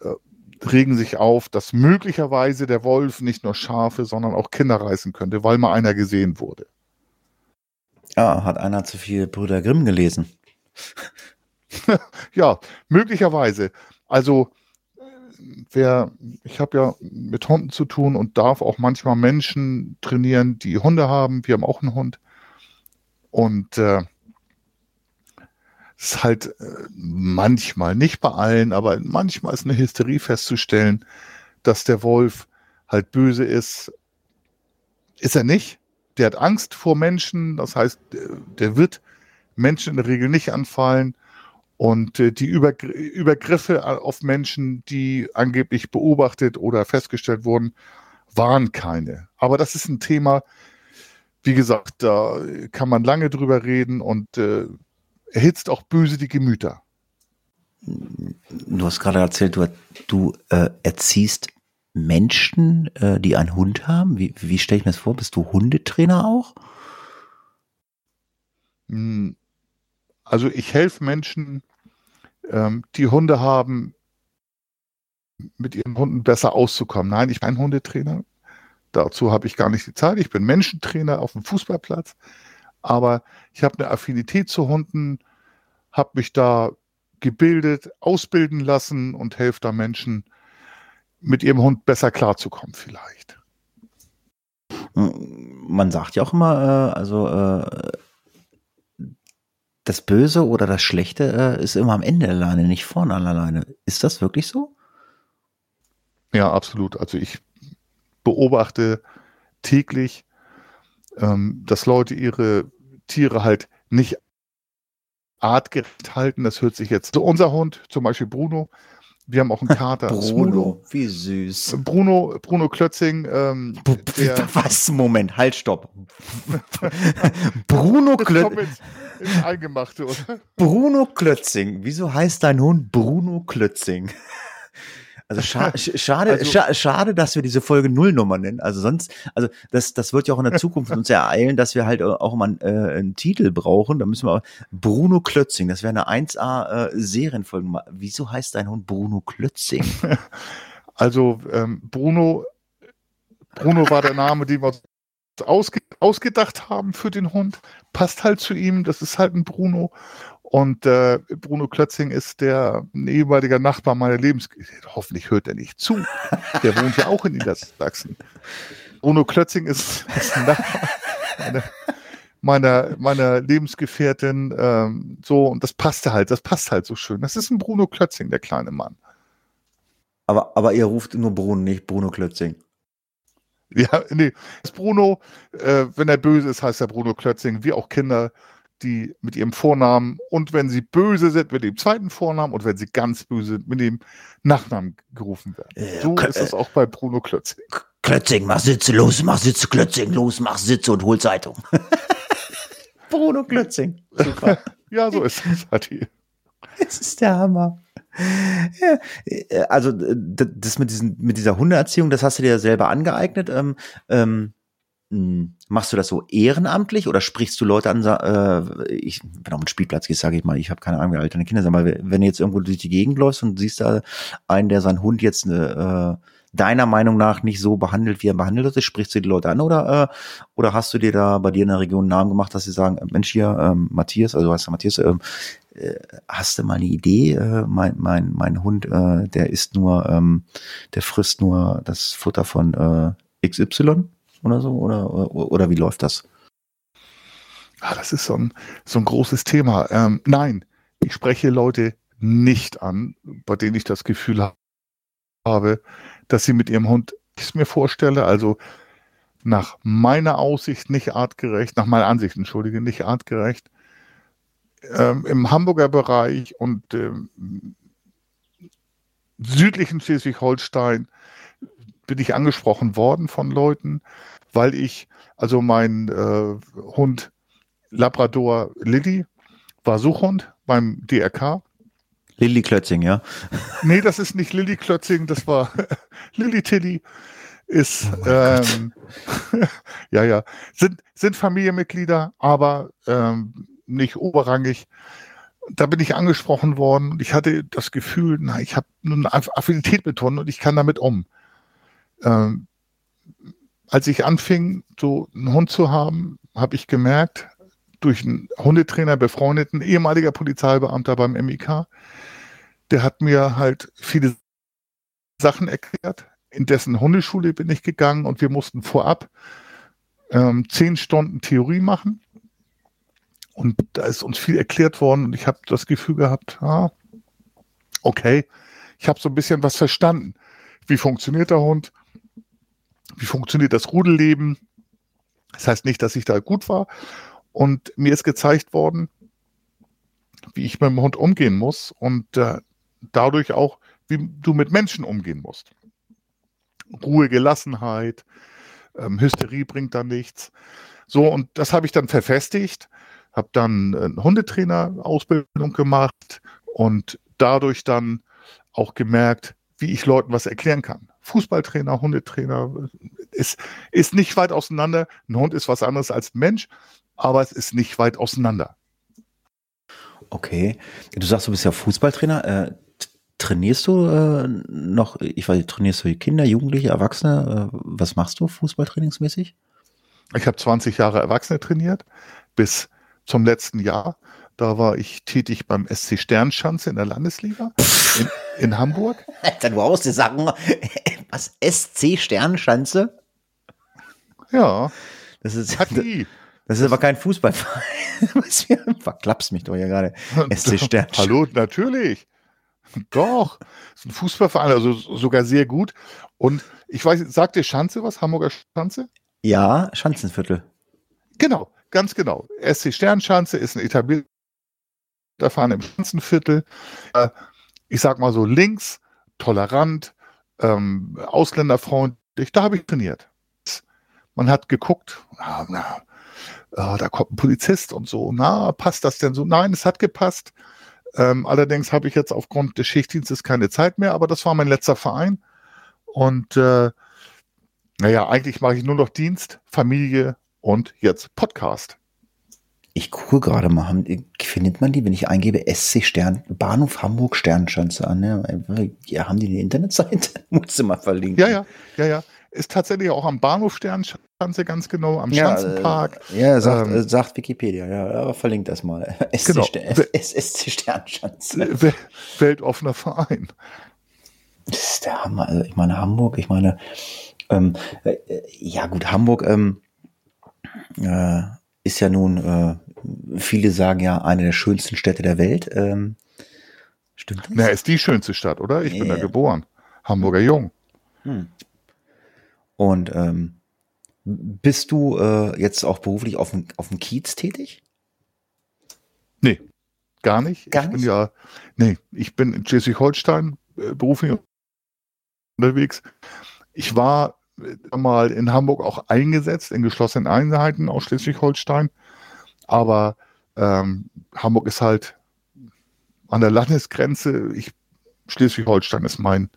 äh, regen sich auf, dass möglicherweise der Wolf nicht nur Schafe, sondern auch Kinder reißen könnte, weil mal einer gesehen wurde. Ja, hat einer zu viel Brüder Grimm gelesen. ja, möglicherweise. Also, wer, ich habe ja mit Hunden zu tun und darf auch manchmal Menschen trainieren, die Hunde haben. Wir haben auch einen Hund. Und äh, ist halt äh, manchmal, nicht bei allen, aber manchmal ist eine Hysterie festzustellen, dass der Wolf halt böse ist. Ist er nicht. Der hat Angst vor Menschen, das heißt, der wird Menschen in der Regel nicht anfallen. Und äh, die Übergriffe auf Menschen, die angeblich beobachtet oder festgestellt wurden, waren keine. Aber das ist ein Thema, wie gesagt, da kann man lange drüber reden und äh, erhitzt auch böse die Gemüter. Du hast gerade erzählt, du, du äh, erziehst Menschen, äh, die einen Hund haben. Wie, wie stelle ich mir das vor? Bist du Hundetrainer auch? Hm, also ich helfe Menschen, ähm, die Hunde haben, mit ihren Hunden besser auszukommen. Nein, ich bin Hundetrainer. Dazu habe ich gar nicht die Zeit. Ich bin Menschentrainer auf dem Fußballplatz aber ich habe eine Affinität zu Hunden, habe mich da gebildet, ausbilden lassen und helfe da Menschen, mit ihrem Hund besser klarzukommen vielleicht. Man sagt ja auch immer, äh, also äh, das Böse oder das Schlechte äh, ist immer am Ende alleine, nicht vorne alleine. Ist das wirklich so? Ja, absolut. Also ich beobachte täglich ähm, dass Leute ihre Tiere halt nicht artgerecht halten. Das hört sich jetzt so. Unser Hund, zum Beispiel Bruno, wir haben auch einen Kater. Bruno, wie süß. Bruno, Bruno Klötzing. Ähm, Was? Moment, halt, stopp. Bruno Klötzing. Eingemachte, oder? Bruno Klötzing. Wieso heißt dein Hund Bruno Klötzing? Also scha schade, also, scha schade, dass wir diese Folge Nullnummer nennen. Also sonst, also das, das wird ja auch in der Zukunft uns ereilen, dass wir halt auch mal einen, äh, einen Titel brauchen. Da müssen wir auch, Bruno Klötzing, das wäre eine 1A äh, Serienfolge. Wieso heißt dein Hund Bruno Klötzing? Also ähm, Bruno, Bruno war der Name, den wir uns ausge ausgedacht haben für den Hund. Passt halt zu ihm. Das ist halt ein Bruno. Und äh, Bruno Klötzing ist der ehemalige Nachbar meiner Lebens... Hoffentlich hört er nicht zu. Der wohnt ja auch in Niedersachsen. Bruno Klötzing ist, ist ein Nachbar meiner, meiner, meiner Lebensgefährtin. Ähm, so, und das passte halt, das passt halt so schön. Das ist ein Bruno Klötzing, der kleine Mann. Aber, aber ihr ruft nur Bruno, nicht Bruno Klötzing. Ja, nee. Das Bruno, äh, wenn er böse ist, heißt er Bruno Klötzing, wie auch Kinder die mit ihrem Vornamen und wenn sie böse sind mit dem zweiten Vornamen und wenn sie ganz böse sind mit dem Nachnamen gerufen werden. Ja, so ist es auch bei Bruno Klötzing. Klötzing, mach Sitze, los, mach Sitze, Klötzing, los, mach Sitze und hol Zeitung. Bruno Klötzing. Super. ja, so ist es, Hatti. Es ist der Hammer. ja, äh, also das mit, diesen, mit dieser Hundeerziehung, das hast du dir selber angeeignet. Ähm, ähm, hm, machst du das so ehrenamtlich oder sprichst du Leute an, äh, ich, wenn auf den Spielplatz gehst, sage ich mal, ich habe keine Ahnung, wie alt deine Kinder sind, aber wenn du jetzt irgendwo durch die Gegend läufst und siehst da einen, der seinen Hund jetzt äh, deiner Meinung nach nicht so behandelt, wie er behandelt wird, sprichst du die Leute an oder äh, oder hast du dir da bei dir in der Region einen Namen gemacht, dass sie sagen, Mensch hier, ähm, Matthias, also heißt du Matthias, ähm, äh, hast du mal eine Idee? Äh, mein, mein, mein Hund, äh, der isst nur, ähm, der frisst nur das Futter von äh, XY oder so? Oder, oder, wie läuft das? Ah, das ist so ein, so ein großes Thema. Ähm, nein, ich spreche Leute nicht an, bei denen ich das Gefühl habe, dass sie mit ihrem Hund, ich es mir vorstelle, also nach meiner Aussicht nicht artgerecht, nach meiner Ansicht, entschuldige, nicht artgerecht, ähm, im Hamburger Bereich und ähm, südlichen Schleswig-Holstein bin ich angesprochen worden von Leuten, weil ich, also mein äh, Hund Labrador Lilly war Suchhund beim DRK. Lilly Klötzing, ja? Nee, das ist nicht Lilly Klötzing, das war Lilly Tilly. Ist, oh ähm, ja, ja, sind, sind Familienmitglieder, aber ähm, nicht oberrangig. Da bin ich angesprochen worden und ich hatte das Gefühl, na, ich habe eine Affinität mit Hunden und ich kann damit um. Ähm, als ich anfing, so einen Hund zu haben, habe ich gemerkt, durch einen Hundetrainer befreundeten, ehemaliger Polizeibeamter beim MIK, der hat mir halt viele Sachen erklärt. In dessen Hundeschule bin ich gegangen und wir mussten vorab ähm, zehn Stunden Theorie machen. Und da ist uns viel erklärt worden und ich habe das Gefühl gehabt, ah, okay, ich habe so ein bisschen was verstanden. Wie funktioniert der Hund? Wie funktioniert das Rudelleben? Das heißt nicht, dass ich da gut war. Und mir ist gezeigt worden, wie ich mit dem Hund umgehen muss und äh, dadurch auch, wie du mit Menschen umgehen musst. Ruhe, Gelassenheit, ähm, Hysterie bringt da nichts. So, und das habe ich dann verfestigt habe dann eine Hundetrainer-Ausbildung gemacht und dadurch dann auch gemerkt, wie ich Leuten was erklären kann. Fußballtrainer, Hundetrainer ist, ist nicht weit auseinander. Ein Hund ist was anderes als ein Mensch, aber es ist nicht weit auseinander. Okay. Du sagst, du bist ja Fußballtrainer. Äh, trainierst du äh, noch, ich weiß, trainierst du Kinder, Jugendliche, Erwachsene? Äh, was machst du fußballtrainingsmäßig? Ich habe 20 Jahre Erwachsene trainiert, bis zum letzten Jahr. Da war ich tätig beim SC Sternschanze in der Landesliga in, in Hamburg. Alter, du haust dir sagen, was SC Sternschanze? Ja. Das ist, Hat die. Das ist aber kein Fußballverein. Verklappst mich doch hier gerade. SC Sternschanze. Hallo, natürlich. Doch. Das ist ein Fußballverein, also sogar sehr gut. Und ich weiß, sagt dir Schanze was? Hamburger Schanze? Ja, Schanzenviertel. Genau. Ganz genau. SC Sternschanze ist ein etablierter Verein im Schanzenviertel. Ich sag mal so links, tolerant, ähm, ausländerfreundlich. Da habe ich trainiert. Man hat geguckt, na, na, oh, da kommt ein Polizist und so. Na, passt das denn so? Nein, es hat gepasst. Ähm, allerdings habe ich jetzt aufgrund des Schichtdienstes keine Zeit mehr, aber das war mein letzter Verein. Und äh, naja, eigentlich mache ich nur noch Dienst, Familie und jetzt Podcast. Ich gucke gerade mal, haben, findet man die, wenn ich eingebe SC Stern, Bahnhof Hamburg Sternschanze an? Ne? Ja, haben die eine Internetseite? Muss sie mal verlinken. Ja, ja, ja, ja. Ist tatsächlich auch am Bahnhof Sternschanze ganz genau, am ja, Schanzenpark. Äh, ja, sagt, ähm, sagt Wikipedia, ja, aber verlinkt das mal. SC, genau. SC Sternschanze. Weltoffener Verein. Das ist der Hammer. Also ich meine, Hamburg, ich meine, ähm, äh, ja gut, Hamburg, ähm, äh, ist ja nun, äh, viele sagen ja, eine der schönsten Städte der Welt. Ähm, stimmt das? Na, ist die schönste Stadt, oder? Ich yeah. bin da geboren. Hamburger Jung. Hm. Und ähm, bist du äh, jetzt auch beruflich auf dem, auf dem Kiez tätig? Nee, gar nicht. Gar ich nicht? bin ja, nee, ich bin in Schleswig-Holstein äh, beruflich unterwegs. Ich war mal in Hamburg auch eingesetzt, in geschlossenen Einheiten aus Schleswig-Holstein. Aber ähm, Hamburg ist halt an der Landesgrenze. Ich Schleswig-Holstein ist mein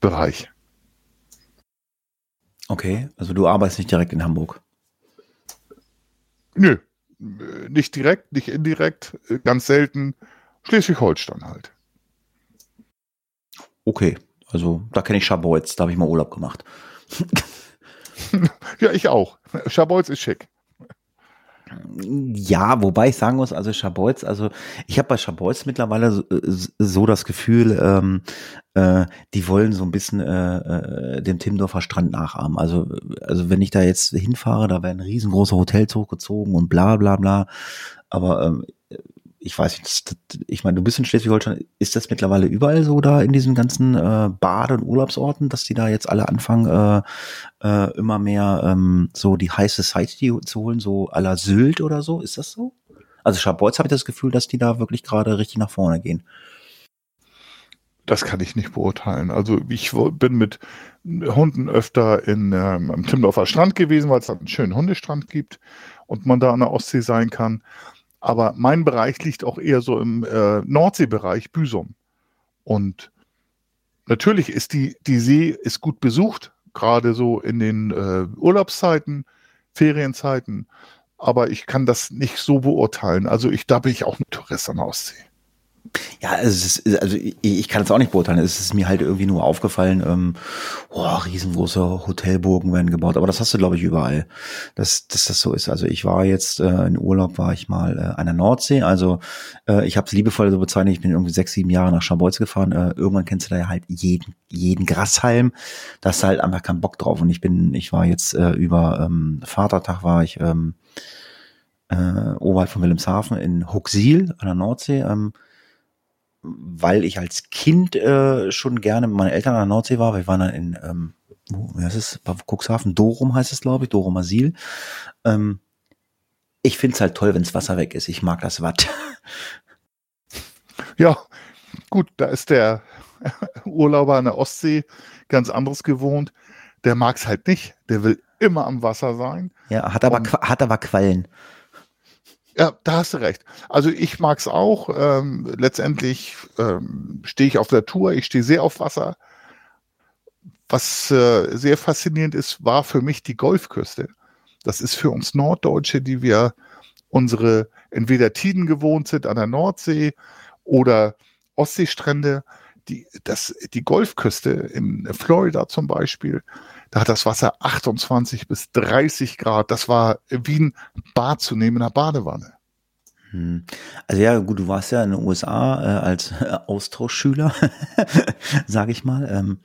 Bereich. Okay, also du arbeitest nicht direkt in Hamburg. Nö, nicht direkt, nicht indirekt, ganz selten. Schleswig-Holstein halt. Okay, also da kenne ich Schabolz, da habe ich mal Urlaub gemacht. ja, ich auch. Schabolz ist schick. Ja, wobei ich sagen muss, also Schabolz, also ich habe bei Schabolz mittlerweile so, so das Gefühl, ähm, äh, die wollen so ein bisschen äh, äh, dem Timmendorfer Strand nachahmen. Also, also wenn ich da jetzt hinfahre, da werden riesengroße Hotels hochgezogen und bla bla bla. Aber ähm, ich weiß nicht, ich meine, du bist in Schleswig-Holstein, ist das mittlerweile überall so da in diesen ganzen äh, Bade- und Urlaubsorten, dass die da jetzt alle anfangen, äh, äh, immer mehr ähm, so die High Society zu holen, so à la Sylt oder so? Ist das so? Also Schabolz habe ich das Gefühl, dass die da wirklich gerade richtig nach vorne gehen. Das kann ich nicht beurteilen. Also ich bin mit Hunden öfter in, ähm, am Timmendorfer Strand gewesen, weil es da einen schönen Hundestrand gibt und man da an der Ostsee sein kann. Aber mein Bereich liegt auch eher so im äh, Nordseebereich, Büsum. Und natürlich ist die, die See ist gut besucht, gerade so in den äh, Urlaubszeiten, Ferienzeiten. Aber ich kann das nicht so beurteilen. Also ich, da bin ich auch ein Tourist der Ostsee. Ja, es ist, also ich, ich kann es auch nicht beurteilen. Es ist mir halt irgendwie nur aufgefallen, ähm, oh, riesengroße Hotelburgen werden gebaut. Aber das hast du, glaube ich, überall, dass, dass das so ist. Also ich war jetzt äh, in Urlaub, war ich mal äh, an der Nordsee. Also äh, ich habe es liebevoll so bezeichnet, ich bin irgendwie sechs, sieben Jahre nach Scharbeutz gefahren. Äh, irgendwann kennst du da ja halt jeden, jeden Grashalm. Da hast du halt einfach keinen Bock drauf. Und ich bin, ich war jetzt äh, über ähm, Vatertag war ich ähm, äh, oberhalb von Wilhelmshaven in Huxil an der Nordsee. Ähm, weil ich als Kind äh, schon gerne mit meinen Eltern an der Nordsee war. Wir waren dann in, ähm, wie heißt es, Cuxhaven, Dorum heißt es, glaube ich, Dorum Asyl. Ähm, ich finde es halt toll, wenn das Wasser weg ist. Ich mag das Watt. Ja, gut, da ist der Urlauber an der Ostsee ganz anderes gewohnt. Der mag es halt nicht. Der will immer am Wasser sein. Ja, hat aber, hat aber Quallen. Ja, da hast du recht. Also ich mag's auch. Ähm, letztendlich ähm, stehe ich auf der Tour, ich stehe sehr auf Wasser. Was äh, sehr faszinierend ist, war für mich die Golfküste. Das ist für uns Norddeutsche, die wir unsere entweder Tiden gewohnt sind an der Nordsee oder Ostseestrände, die, das, die Golfküste in Florida zum Beispiel, da hat das Wasser 28 bis 30 Grad. Das war wie ein Bad zu nehmen in einer Badewanne. Hm. Also ja, gut, du warst ja in den USA äh, als äh, Austauschschüler, sage ich mal. Ähm,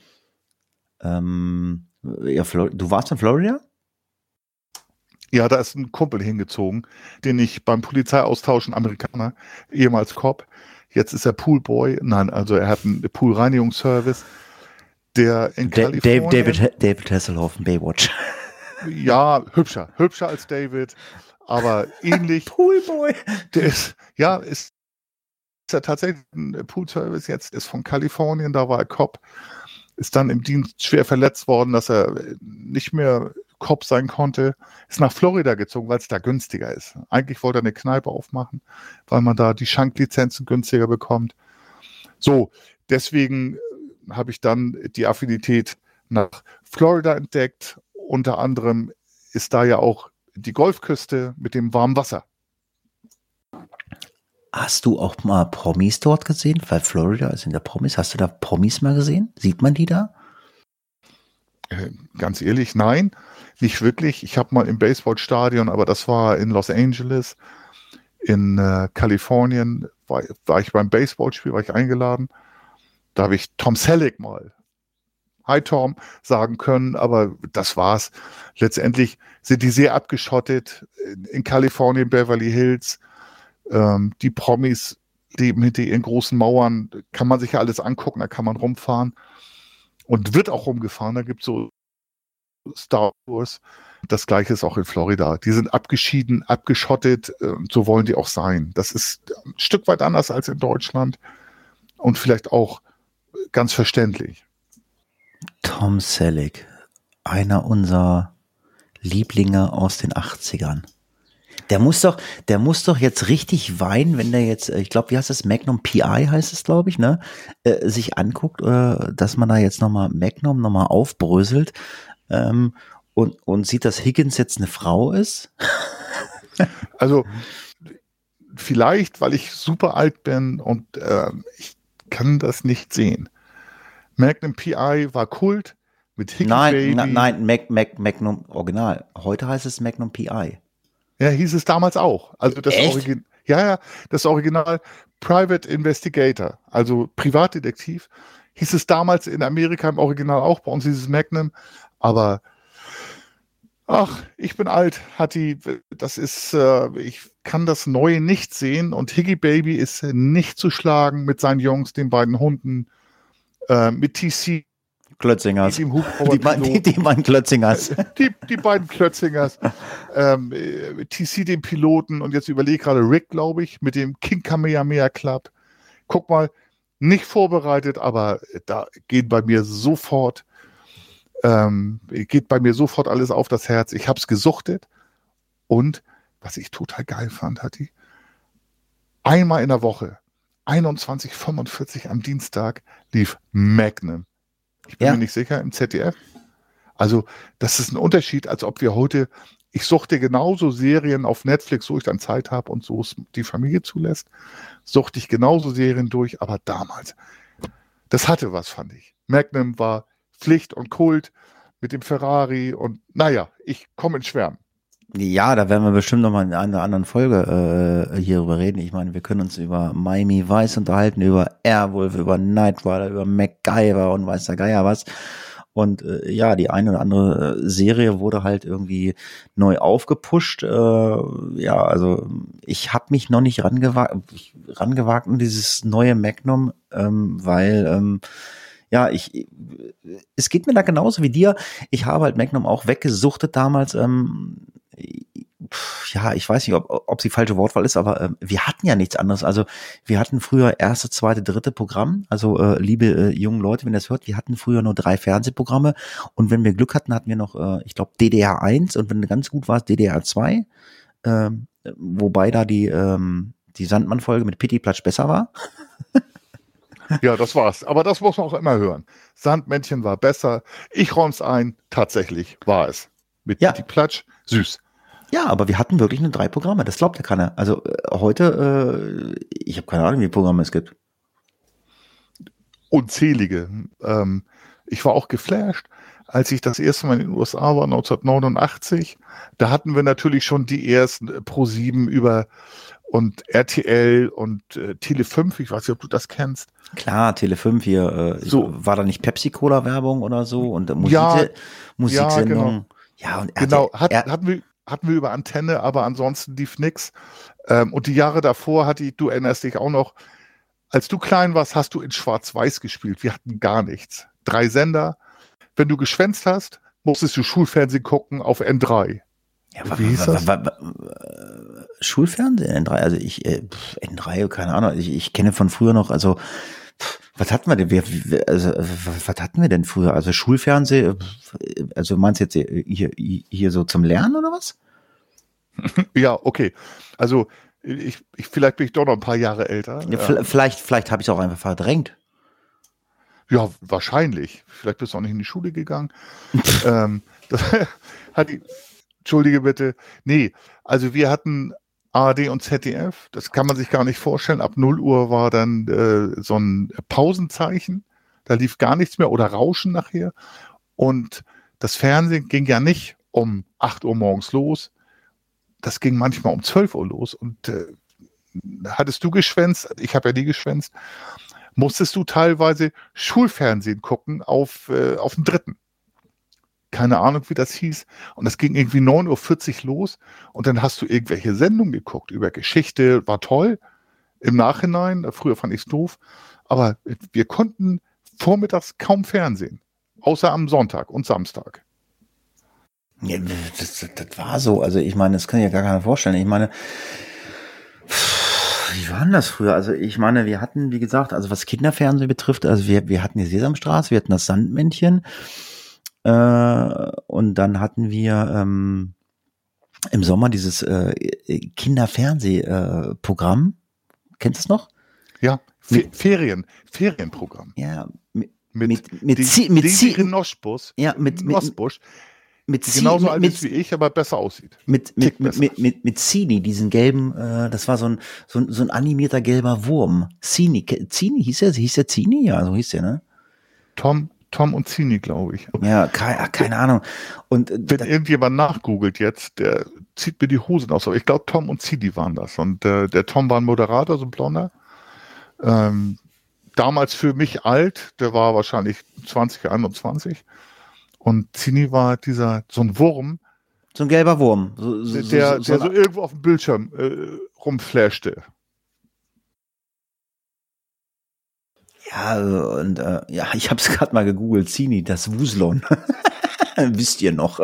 ähm, ja, du warst in Florida? Ja, da ist ein Kumpel hingezogen, den ich beim Polizeiaustauschen Amerikaner, ehemals Cop, jetzt ist er Poolboy. Nein, also er hat einen Poolreinigungsservice der in da Kalifornien. David, David Hasselhoff, Baywatch. Ja, hübscher. Hübscher als David, aber ähnlich. Poolboy. Der ist, ja, ist, ist ja tatsächlich ein Poolservice jetzt, ist von Kalifornien, da war er Cop, ist dann im Dienst schwer verletzt worden, dass er nicht mehr Cop sein konnte, ist nach Florida gezogen, weil es da günstiger ist. Eigentlich wollte er eine Kneipe aufmachen, weil man da die Schanklizenzen günstiger bekommt. So, deswegen habe ich dann die Affinität nach Florida entdeckt. Unter anderem ist da ja auch die Golfküste mit dem warmen Wasser. Hast du auch mal Promis dort gesehen? Weil Florida ist in der Promis. Hast du da Promis mal gesehen? Sieht man die da? Äh, ganz ehrlich, nein, nicht wirklich. Ich habe mal im Baseballstadion, aber das war in Los Angeles, in äh, Kalifornien, war, war ich beim Baseballspiel, war ich eingeladen. Da habe ich Tom Selleck mal Hi Tom sagen können, aber das war's. Letztendlich sind die sehr abgeschottet in Kalifornien, Beverly Hills. Ähm, die Promis leben hinter ihren großen Mauern. Kann man sich ja alles angucken, da kann man rumfahren. Und wird auch rumgefahren. Da gibt es so Star Wars. Das gleiche ist auch in Florida. Die sind abgeschieden, abgeschottet. Äh, so wollen die auch sein. Das ist ein Stück weit anders als in Deutschland. Und vielleicht auch ganz verständlich. Tom Selleck, einer unserer Lieblinge aus den 80ern. Der muss doch, der muss doch jetzt richtig weinen, wenn der jetzt, äh, ich glaube, wie heißt das, Magnum PI heißt es, glaube ich, ne, äh, sich anguckt, äh, dass man da jetzt nochmal Magnum nochmal aufbröselt ähm, und, und sieht, dass Higgins jetzt eine Frau ist. also vielleicht, weil ich super alt bin und äh, ich kann das nicht sehen. Magnum PI war Kult mit Hickey nein, Baby. Na, nein, Mac, Mac, Magnum Original. Heute heißt es Magnum PI. Ja, hieß es damals auch. Also das Original. Ja, ja, das Original Private Investigator, also Privatdetektiv, hieß es damals in Amerika im Original auch, bei uns dieses Magnum, aber ach, ich bin alt, Hatti, das ist, äh, ich kann das Neue nicht sehen und Higgy Baby ist nicht zu schlagen mit seinen Jungs, den beiden Hunden, äh, mit TC Klötzingers. Die, die, die, beiden Klötzingers. Die, die beiden Klötzingers. ähm, TC, den Piloten und jetzt überlege gerade Rick, glaube ich, mit dem King Kamehameha Club. Guck mal, nicht vorbereitet, aber da geht bei mir sofort, ähm, geht bei mir sofort alles auf das Herz. Ich habe es gesuchtet und was ich total geil fand, hat die einmal in der Woche 21:45 am Dienstag lief Magnum. Ich bin ja. mir nicht sicher, im ZDF. Also, das ist ein Unterschied, als ob wir heute, ich suchte genauso Serien auf Netflix, wo ich dann Zeit habe und so es die Familie zulässt, suchte ich genauso Serien durch, aber damals, das hatte was, fand ich. Magnum war Pflicht und Kult mit dem Ferrari und naja, ich komme in Schwärmen. Ja, da werden wir bestimmt noch mal in einer anderen Folge äh, hierüber reden. Ich meine, wir können uns über Miami Vice unterhalten, über Airwolf, über Knight Rider, über MacGyver und weiß der Geier was. Und äh, ja, die eine oder andere äh, Serie wurde halt irgendwie neu aufgepusht. Äh, ja, also ich habe mich noch nicht rangewagt, rangewagt in dieses neue Magnum, ähm, weil ähm, ja, ich, es geht mir da genauso wie dir. Ich habe halt Magnum auch weggesuchtet damals. Ähm, ja, ich weiß nicht, ob, ob sie falsche Wortwahl ist, aber äh, wir hatten ja nichts anderes. Also wir hatten früher erste, zweite, dritte Programm. Also äh, liebe äh, jungen Leute, wenn ihr das hört, wir hatten früher nur drei Fernsehprogramme und wenn wir Glück hatten, hatten wir noch, äh, ich glaube, DDR 1 und wenn ganz gut warst, DDR 2. Äh, wobei da die, ähm, die Sandmann-Folge mit Pitti Platsch besser war. ja, das war's. Aber das muss man auch immer hören. Sandmännchen war besser. Ich räum's ein. Tatsächlich war es. Mit ja. Pitti Platsch süß. Ja, aber wir hatten wirklich nur drei Programme. Das glaubt ja keiner. Also äh, heute, äh, ich habe keine Ahnung, wie viele Programme es gibt. Unzählige. Ähm, ich war auch geflasht, als ich das erste Mal in den USA war, 1989. Da hatten wir natürlich schon die ersten äh, Pro 7 über und RTL und äh, Tele 5. Ich weiß nicht, ob du das kennst. Klar, Tele 5 hier. Äh, so. War da nicht Pepsi-Cola-Werbung oder so? Und äh, Musik ja, Musiksendung. Ja, genau. Ja, und genau, hat, hatten wir hatten wir über Antenne, aber ansonsten lief nix. Ähm, und die Jahre davor hatte ich, du erinnerst dich auch noch, als du klein warst, hast du in Schwarz-Weiß gespielt. Wir hatten gar nichts. Drei Sender. Wenn du geschwänzt hast, musstest du Schulfernsehen gucken auf N3. Ja, Wie hieß das? Schulfernsehen N3, also ich äh, N3, keine Ahnung, ich, ich kenne von früher noch, also was hatten wir denn? Wir, also, was hatten wir denn früher? Also Schulfernsehen, also meinst du jetzt hier, hier so zum Lernen oder was? Ja, okay. Also ich, ich vielleicht bin ich doch noch ein paar Jahre älter. Ja, vielleicht, vielleicht habe ich es auch einfach verdrängt. Ja, wahrscheinlich. Vielleicht bist du auch nicht in die Schule gegangen. ähm, das, hat die, Entschuldige bitte. Nee, also wir hatten ARD und ZDF. Das kann man sich gar nicht vorstellen. Ab 0 Uhr war dann äh, so ein Pausenzeichen. Da lief gar nichts mehr oder Rauschen nachher. Und das Fernsehen ging ja nicht um 8 Uhr morgens los. Das ging manchmal um 12 Uhr los. Und äh, hattest du geschwänzt, ich habe ja nie geschwänzt, musstest du teilweise Schulfernsehen gucken auf, äh, auf dem dritten keine Ahnung, wie das hieß. Und das ging irgendwie 9.40 Uhr los. Und dann hast du irgendwelche Sendungen geguckt über Geschichte, war toll. Im Nachhinein, früher fand ich es doof. Aber wir konnten vormittags kaum Fernsehen. Außer am Sonntag und Samstag. Ja, das, das war so. Also ich meine, das kann ich ja gar keiner vorstellen. Ich meine, wie war denn das früher? Also ich meine, wir hatten, wie gesagt, also was Kinderfernsehen betrifft, also wir, wir hatten die Sesamstraße, wir hatten das Sandmännchen, äh, und dann hatten wir, ähm, im Sommer dieses äh, Kinderfernsehprogramm. Äh, Kennst du es noch? Ja, Fe Ferien, Ferienprogramm. Ja, mit, mit, mit, die, mit, Zie- Noschbus, ja, mit, mit, Nosbusch, mit, die genauso mit, alt mit, ist wie ich, aber besser aussieht. mit, mit, mit, mit, mit, mit Zini, diesen gelben, äh, das war so ein, so ein, so ein animierter gelber Wurm. Zini, Zini, hieß er, hieß der Zini? Ja, so hieß der, ne? Tom, Tom und Zini, glaube ich. Ja, keine, keine Ahnung. Und äh, Wenn da, irgendjemand nachgoogelt jetzt, der zieht mir die Hosen aus. Aber ich glaube, Tom und Zini waren das. Und äh, der Tom war ein Moderator, so ein Blonder. Ähm, damals für mich alt, der war wahrscheinlich 20, 21. Und Zini war dieser, so ein Wurm, so ein gelber Wurm. So, so, der, so, so, der so irgendwo auf dem Bildschirm äh, rumflashte. Ja, und äh, ja, ich habe es gerade mal gegoogelt. Zini, das Wuslon. Wisst ihr noch?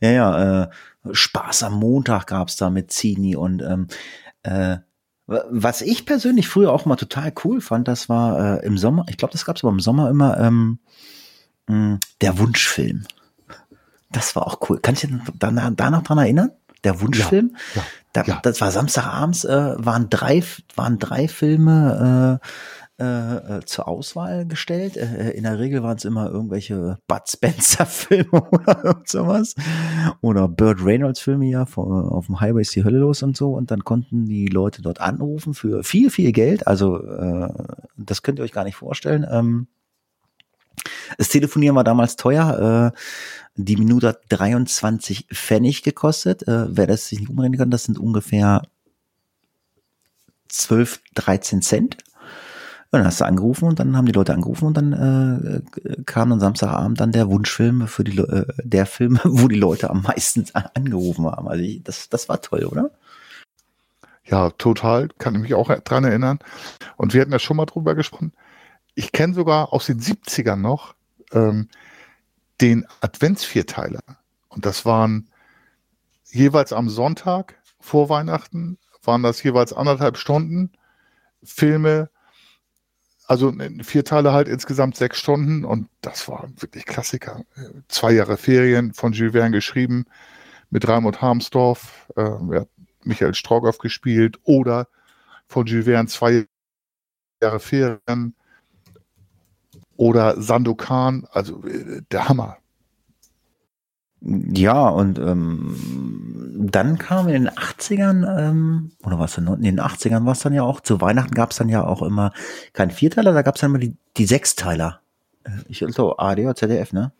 Ja, ja, äh, Spaß am Montag gab's da mit Zini und ähm, äh, wa- was ich persönlich früher auch mal total cool fand, das war äh, im Sommer, ich glaube, das gab's aber im Sommer immer, ähm, mh, der Wunschfilm. Das war auch cool. Kannst du dich da, da noch dran erinnern? Der Wunschfilm? ja, da, ja. Das war Samstagabends, äh, waren drei, waren drei Filme äh, äh, äh, zur Auswahl gestellt. Äh, in der Regel waren es immer irgendwelche Bud Spencer Filme oder sowas. Oder Burt Reynolds Filme ja, vor, auf dem Highway ist die Hölle los und so. Und dann konnten die Leute dort anrufen für viel, viel Geld. Also äh, das könnt ihr euch gar nicht vorstellen. Ähm, das Telefonieren war damals teuer. Äh, die Minute hat 23 Pfennig gekostet. Äh, wer das sich nicht umrechnen kann, das sind ungefähr 12, 13 Cent. Und dann hast du angerufen und dann haben die Leute angerufen und dann äh, kam dann Samstagabend dann der Wunschfilm für die äh, der Film, wo die Leute am meisten angerufen haben. Also ich, das, das war toll, oder? Ja, total. Kann ich mich auch dran erinnern. Und wir hatten ja schon mal drüber gesprochen. Ich kenne sogar aus den 70ern noch ähm, den Adventsvierteiler. Und das waren jeweils am Sonntag vor Weihnachten, waren das jeweils anderthalb Stunden Filme. Also vier Teile halt insgesamt sechs Stunden und das war wirklich Klassiker. Zwei Jahre Ferien von Jules Verne geschrieben mit Raimund Harmsdorf. Äh, Michael Strogoff gespielt oder von Jules Verne zwei Jahre Ferien oder Sandokan, also äh, der Hammer. Ja, und ähm, dann kam in den 80ern, ähm, oder was denn, in den 80ern war es dann ja auch, zu Weihnachten gab es dann ja auch immer kein Vierteiler, da gab es dann immer die, die Sechsteiler. Äh, Ich glaube, ARD oder ZDF, ne?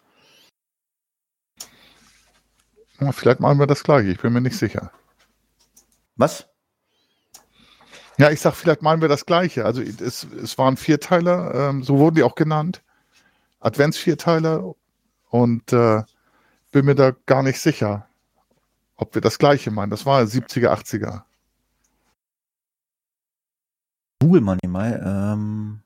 Ja, vielleicht machen wir das gleiche, ich bin mir nicht sicher. Was? Ja, ich sag, vielleicht meinen wir das Gleiche. Also es, es waren Vierteiler, ähm, so wurden die auch genannt. Adventsvierteiler und äh, bin mir da gar nicht sicher, ob wir das Gleiche meinen. Das war 70er, 80er. Google die mal. Ähm,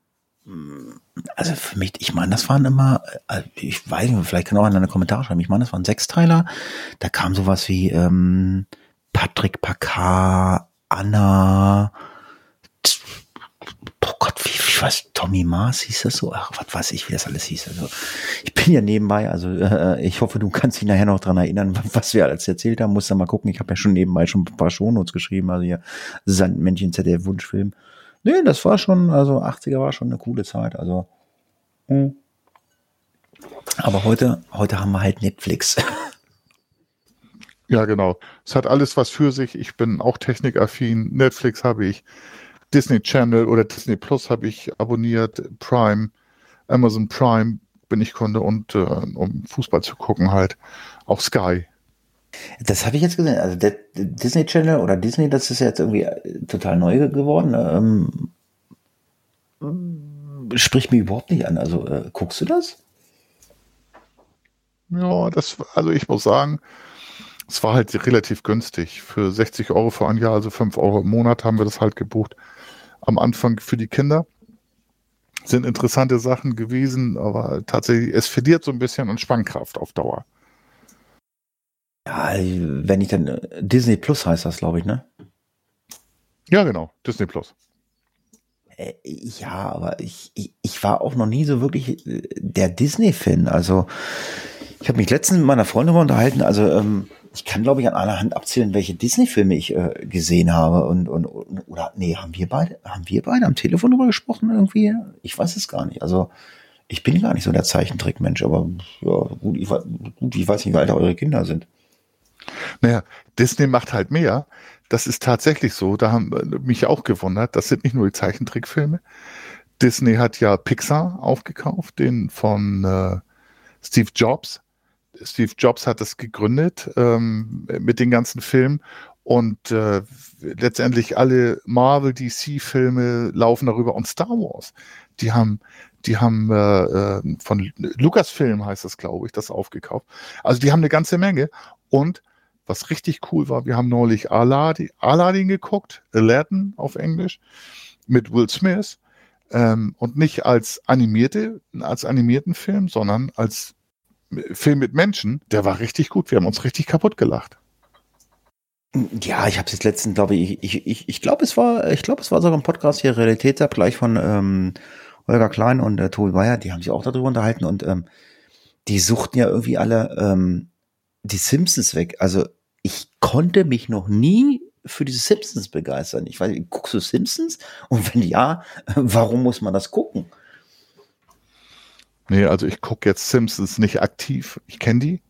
also für mich, ich meine, das waren immer, äh, ich weiß nicht, vielleicht kann auch einer in den Kommentar schreiben, ich meine, das waren Sechsteiler. Da kam sowas wie ähm, Patrick Packard, Anna, Wie was, Tommy Mars hieß das so? Ach, was weiß ich, wie das alles hieß. Also ich bin ja nebenbei, also äh, ich hoffe, du kannst dich nachher noch dran erinnern, was wir alles erzählt haben. Muss da mal gucken. Ich habe ja schon nebenbei schon ein paar Shownotes geschrieben, also hier Sandmännchen ZDF Wunschfilm. Nee, das war schon, also 80er war schon eine coole Zeit, also. hm. Aber heute, heute haben wir halt Netflix. Ja, genau. Es hat alles was für sich. Ich bin auch technikaffin. Netflix habe ich, Disney Channel oder Disney Plus habe ich abonniert, Prime, Amazon Prime bin ich Kunde und äh, um Fußball zu gucken halt auch Sky. Das habe ich jetzt gesehen. Also der Disney Channel oder Disney, das ist jetzt irgendwie äh, total neu geworden. Ähm, spricht mir überhaupt nicht an. Also äh, guckst du das? Ja, das, also ich muss sagen, es war halt relativ günstig. Für 60 Euro für ein Jahr, also 5 Euro im Monat haben wir das halt gebucht. Am Anfang für die Kinder. Sind interessante Sachen gewesen, aber tatsächlich, es verliert so ein bisschen an Spannkraft auf Dauer. Ja, wenn ich dann äh, Disney Plus heißt das, glaube ich, ne? Ja, genau, Disney Plus. Äh, Ja, aber ich, ich, ich war auch noch nie so wirklich äh, der Disney-Fan. Also ich habe mich letztens mit meiner Freundin unterhalten. Also ähm, ich kann, glaube ich, an einer Hand abzählen, welche Disney-Filme ich äh, gesehen habe. Und, und, oder, nee, haben wir beide, haben wir beide am Telefon drüber gesprochen irgendwie? Ich weiß es gar nicht. Also, ich bin gar nicht so der Zeichentrickmensch, aber ja, gut, ich, gut, ich weiß nicht, wie alt eure Kinder sind. Naja, Disney macht halt mehr. Das ist tatsächlich so. Da haben mich auch gewundert. Das sind nicht nur die Zeichentrickfilme. Disney hat ja Pixar aufgekauft, den von äh, Steve Jobs. Steve Jobs hat das gegründet ähm, mit den ganzen Filmen und äh, letztendlich alle Marvel, DC-Filme laufen darüber und Star Wars. Die haben, die haben äh, äh von Lucasfilm heißt das, glaube ich, das aufgekauft. Also die haben eine ganze Menge und was richtig cool war, wir haben neulich Aladdin, Aladdin geguckt, Aladdin auf Englisch, mit Will Smith. Ähm, und nicht als animierte, als animierten Film, sondern als Film mit Menschen. Der war richtig gut. Wir haben uns richtig kaputt gelacht. Ja, ich habe es jetzt letztens, glaube ich, ich, ich, ich glaube, es war, ich glaube, es war sogar ein Podcast hier, Realitätsabgleich von ähm, Holger Klein und äh, Tobi Bayer, die haben sich auch darüber unterhalten und ähm, die suchten ja irgendwie alle ähm, die Simpsons weg. Also ich konnte mich noch nie für diese Simpsons begeistern. Ich weiß, guckst du Simpsons? Und wenn ja, warum muss man das gucken? Nee, also ich gucke jetzt Simpsons nicht aktiv. Ich kenne die.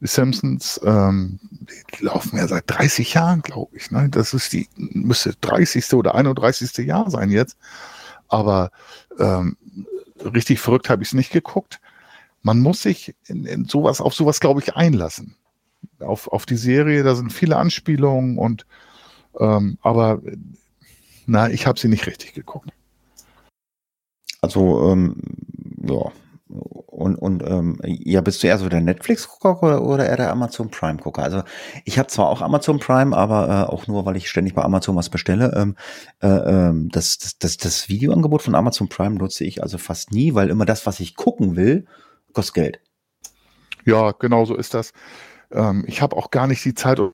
Die Simpsons, ähm, die laufen ja seit 30 Jahren, glaube ich. Ne? Das ist die, müsste 30. oder 31. Jahr sein jetzt. Aber ähm, richtig verrückt habe ich es nicht geguckt. Man muss sich in, in sowas, auf sowas, glaube ich, einlassen auf, auf die Serie. Da sind viele Anspielungen und ähm, aber na, ich habe sie nicht richtig geguckt. Also, ähm, ja. Und, und ähm, ja, bist du eher so der Netflix-Gucker oder, oder eher der Amazon Prime-Gucker? Also ich habe zwar auch Amazon Prime, aber äh, auch nur, weil ich ständig bei Amazon was bestelle. Ähm, äh, ähm, das, das, das, das Videoangebot von Amazon Prime nutze ich also fast nie, weil immer das, was ich gucken will, kostet Geld. Ja, genau so ist das. Ähm, ich habe auch gar nicht die Zeit und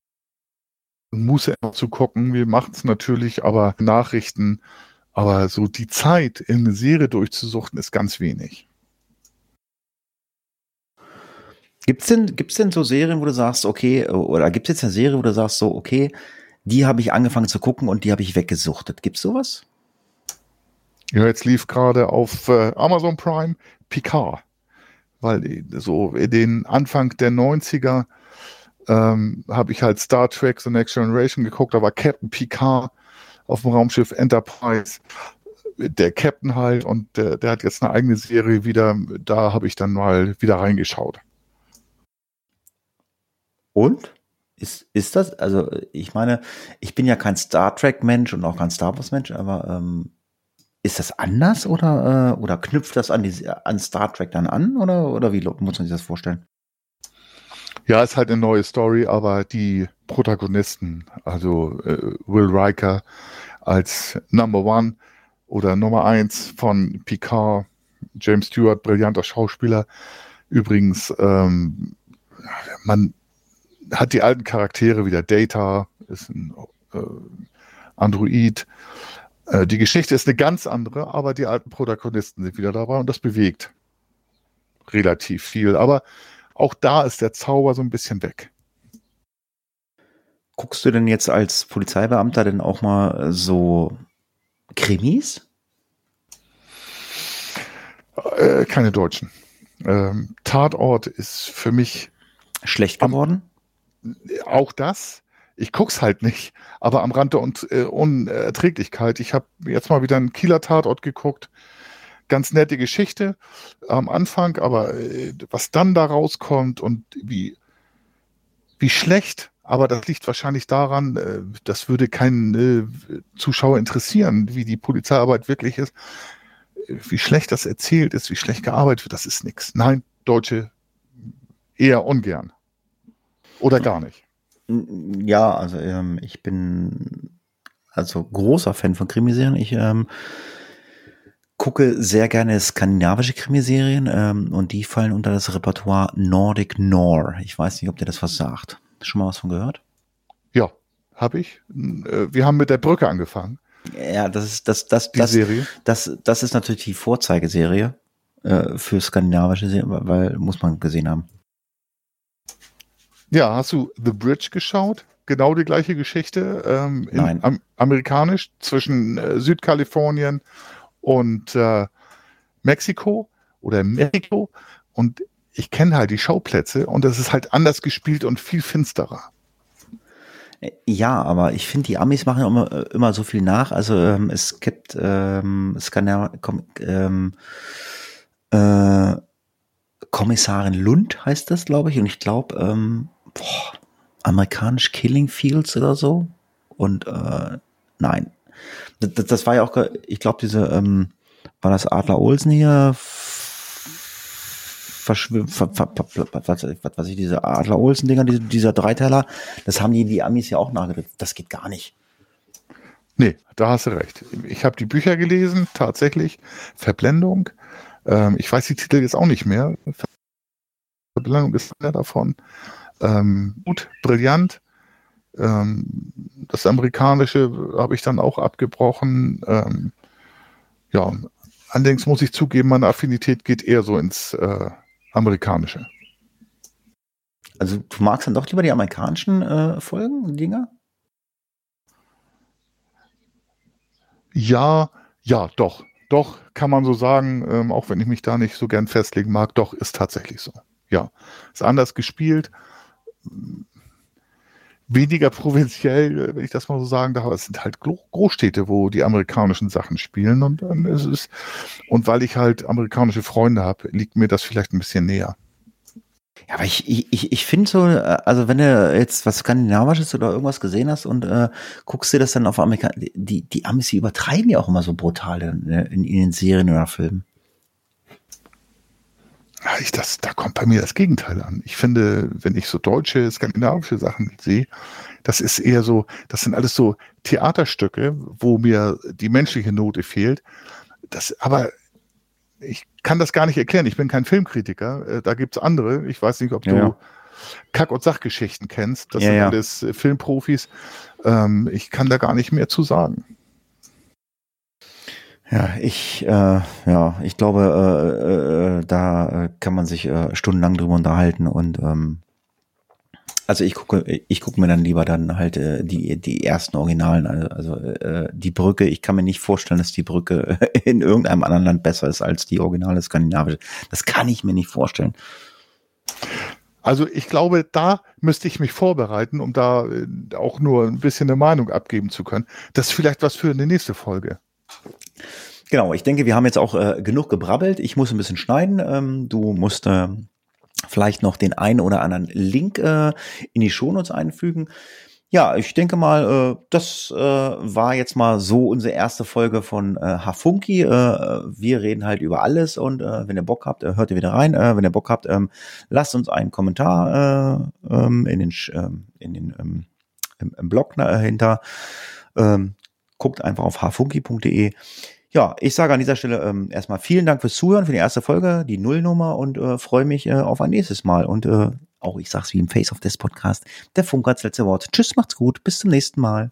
Muße zu gucken. Wir machen es natürlich, aber Nachrichten, aber so die Zeit in eine Serie durchzusuchten ist ganz wenig. Gibt's denn, gibt's denn so Serien, wo du sagst, okay, oder gibt's jetzt eine Serie, wo du sagst, so, okay, die habe ich angefangen zu gucken und die habe ich weggesuchtet. Gibt's sowas? Ja, jetzt lief gerade auf äh, Amazon Prime Picard, weil so in den Anfang der 90er ähm, habe ich halt Star Trek The Next Generation geguckt, da war Captain Picard auf dem Raumschiff Enterprise, der Captain halt und der, der hat jetzt eine eigene Serie wieder, da habe ich dann mal wieder reingeschaut. Und? Ist, ist das, also ich meine, ich bin ja kein Star Trek-Mensch und auch kein Star Wars-Mensch, aber ähm, ist das anders oder, äh, oder knüpft das an, die, an Star Trek dann an oder, oder wie muss man sich das vorstellen? Ja, ist halt eine neue Story, aber die Protagonisten, also äh, Will Riker als Number One oder Nummer Eins von Picard, James Stewart, brillanter Schauspieler. Übrigens, ähm, man hat die alten Charaktere wieder. Data ist ein äh, Android. Äh, die Geschichte ist eine ganz andere, aber die alten Protagonisten sind wieder dabei und das bewegt relativ viel. Aber auch da ist der Zauber so ein bisschen weg. Guckst du denn jetzt als Polizeibeamter denn auch mal so Krimis? Äh, keine deutschen. Ähm, Tatort ist für mich schlecht geworden. Am, auch das. Ich guck's halt nicht, aber am Rand der Un äh, Unerträglichkeit. Ich habe jetzt mal wieder einen Kieler Tatort geguckt ganz nette Geschichte am Anfang, aber äh, was dann da rauskommt und wie, wie schlecht, aber das liegt wahrscheinlich daran, äh, das würde keinen äh, Zuschauer interessieren, wie die Polizeiarbeit wirklich ist. Wie schlecht das erzählt ist, wie schlecht gearbeitet wird, das ist nichts. Nein, Deutsche eher ungern. Oder gar nicht. Ja, also ähm, ich bin also großer Fan von Krimiserien. Ich ähm, gucke sehr gerne skandinavische Krimiserien ähm, und die fallen unter das Repertoire Nordic Noir. Ich weiß nicht, ob dir das was sagt. Schon mal was von gehört? Ja, habe ich. Äh, wir haben mit der Brücke angefangen. Ja, das ist das das das, Serie. das das ist natürlich die Vorzeigeserie äh, für skandinavische Serien, weil muss man gesehen haben. Ja, hast du The Bridge geschaut? Genau die gleiche Geschichte. Ähm, Nein. Am amerikanisch zwischen äh, Südkalifornien und äh, Mexiko oder Mexiko. Und ich kenne halt die Schauplätze und das ist halt anders gespielt und viel finsterer. Ja, aber ich finde, die Amis machen immer, äh, immer so viel nach. Also ähm, es gibt, ähm, komm, ähm, äh, Kommissarin Lund heißt das, glaube ich. Und ich glaube, ähm, boah, amerikanisch Killing Fields oder so. Und äh, nein, das, das war ja auch, ich glaube, diese, ähm, war das Adler Olsen hier? Verschwimmt, ver, ver, ver, was, was ich, diese Adler Olsen-Dinger, diese, dieser Dreiteiler, das haben die, die Amis ja auch nachgedreht. Das geht gar nicht. Nee, da hast du recht. Ich habe die Bücher gelesen, tatsächlich. Verblendung. Ähm, ich weiß die Titel jetzt auch nicht mehr. Verblendung ist einer davon. Ähm, gut, brillant. Ähm, das amerikanische habe ich dann auch abgebrochen. Ähm, ja, allerdings muss ich zugeben, meine Affinität geht eher so ins äh, amerikanische. Also du magst dann doch lieber die amerikanischen äh, Folgen, Dinger? Ja, ja, doch. Doch, kann man so sagen, ähm, auch wenn ich mich da nicht so gern festlegen mag, doch, ist tatsächlich so. Ja, ist anders gespielt, weniger provinziell, wenn ich das mal so sagen darf. Es sind halt Großstädte, wo die amerikanischen Sachen spielen und dann ist es, und weil ich halt amerikanische Freunde habe, liegt mir das vielleicht ein bisschen näher. Ja, aber ich, ich, ich finde so, also wenn du jetzt was Skandinavisches oder irgendwas gesehen hast und äh, guckst dir das dann auf Amerika, die, die Amis, die übertreiben ja auch immer so brutal in, in, in den Serien oder Filmen. Ja, ich, das, da kommt bei mir das Gegenteil an. Ich finde, wenn ich so deutsche, skandinavische Sachen sehe, das ist eher so, das sind alles so Theaterstücke, wo mir die menschliche Note fehlt. Das, aber ich kann das gar nicht erklären. Ich bin kein Filmkritiker. Äh, da gibt's andere. Ich weiß nicht, ob du ja. Kack- und Sachgeschichten kennst. Das ja, sind alles Filmprofis. Ähm, ich kann da gar nicht mehr zu sagen. Ja, ich, äh, ja, ich glaube, äh, äh, da kann man sich äh, stundenlang drüber unterhalten und ähm, also ich gucke, ich gucke mir dann lieber dann halt äh, die die ersten Originalen, also äh, die Brücke. Ich kann mir nicht vorstellen, dass die Brücke in irgendeinem anderen Land besser ist als die originale skandinavische. Das kann ich mir nicht vorstellen. Also ich glaube, da müsste ich mich vorbereiten, um da auch nur ein bisschen eine Meinung abgeben zu können. Das ist vielleicht was für eine nächste Folge. Genau, ich denke, wir haben jetzt auch äh, genug gebrabbelt. Ich muss ein bisschen schneiden. Ähm, du musst äh, vielleicht noch den einen oder anderen Link äh, in die Shownotes einfügen. Ja, ich denke mal, äh, das äh, war jetzt mal so unsere erste Folge von äh, Hafunki. Äh, wir reden halt über alles und äh, wenn ihr Bock habt, äh, hört ihr wieder rein. Äh, wenn ihr Bock habt, ähm, lasst uns einen Kommentar äh, ähm, in den, äh, in den ähm, im, im Blog dahinter. Ähm, guckt einfach auf hafunki.de. Ja, ich sage an dieser Stelle ähm, erstmal vielen Dank fürs Zuhören, für die erste Folge, die Nullnummer und äh, freue mich äh, auf ein nächstes Mal. Und äh, auch ich sag's wie im Face of This Podcast, der Funk hat's letzte Wort. Tschüss, macht's gut, bis zum nächsten Mal.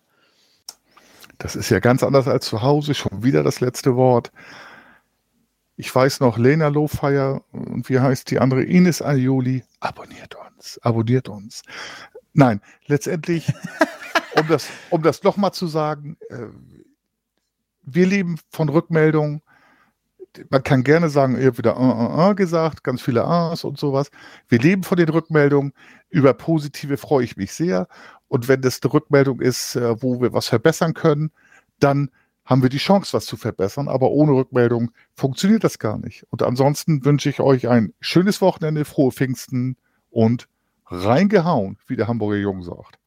Das ist ja ganz anders als zu Hause, schon wieder das letzte Wort. Ich weiß noch, Lena Lowfire und wie heißt die andere? Ines Aioli. Abonniert uns, abonniert uns. Nein, letztendlich, um das, um das nochmal zu sagen, äh, wir leben von Rückmeldungen. Man kann gerne sagen, ihr habt wieder uh, uh, uh gesagt, ganz viele A's und sowas. Wir leben von den Rückmeldungen. Über positive freue ich mich sehr. Und wenn das eine Rückmeldung ist, wo wir was verbessern können, dann haben wir die Chance, was zu verbessern. Aber ohne Rückmeldung funktioniert das gar nicht. Und ansonsten wünsche ich euch ein schönes Wochenende, frohe Pfingsten und reingehauen, wie der Hamburger Jung sagt.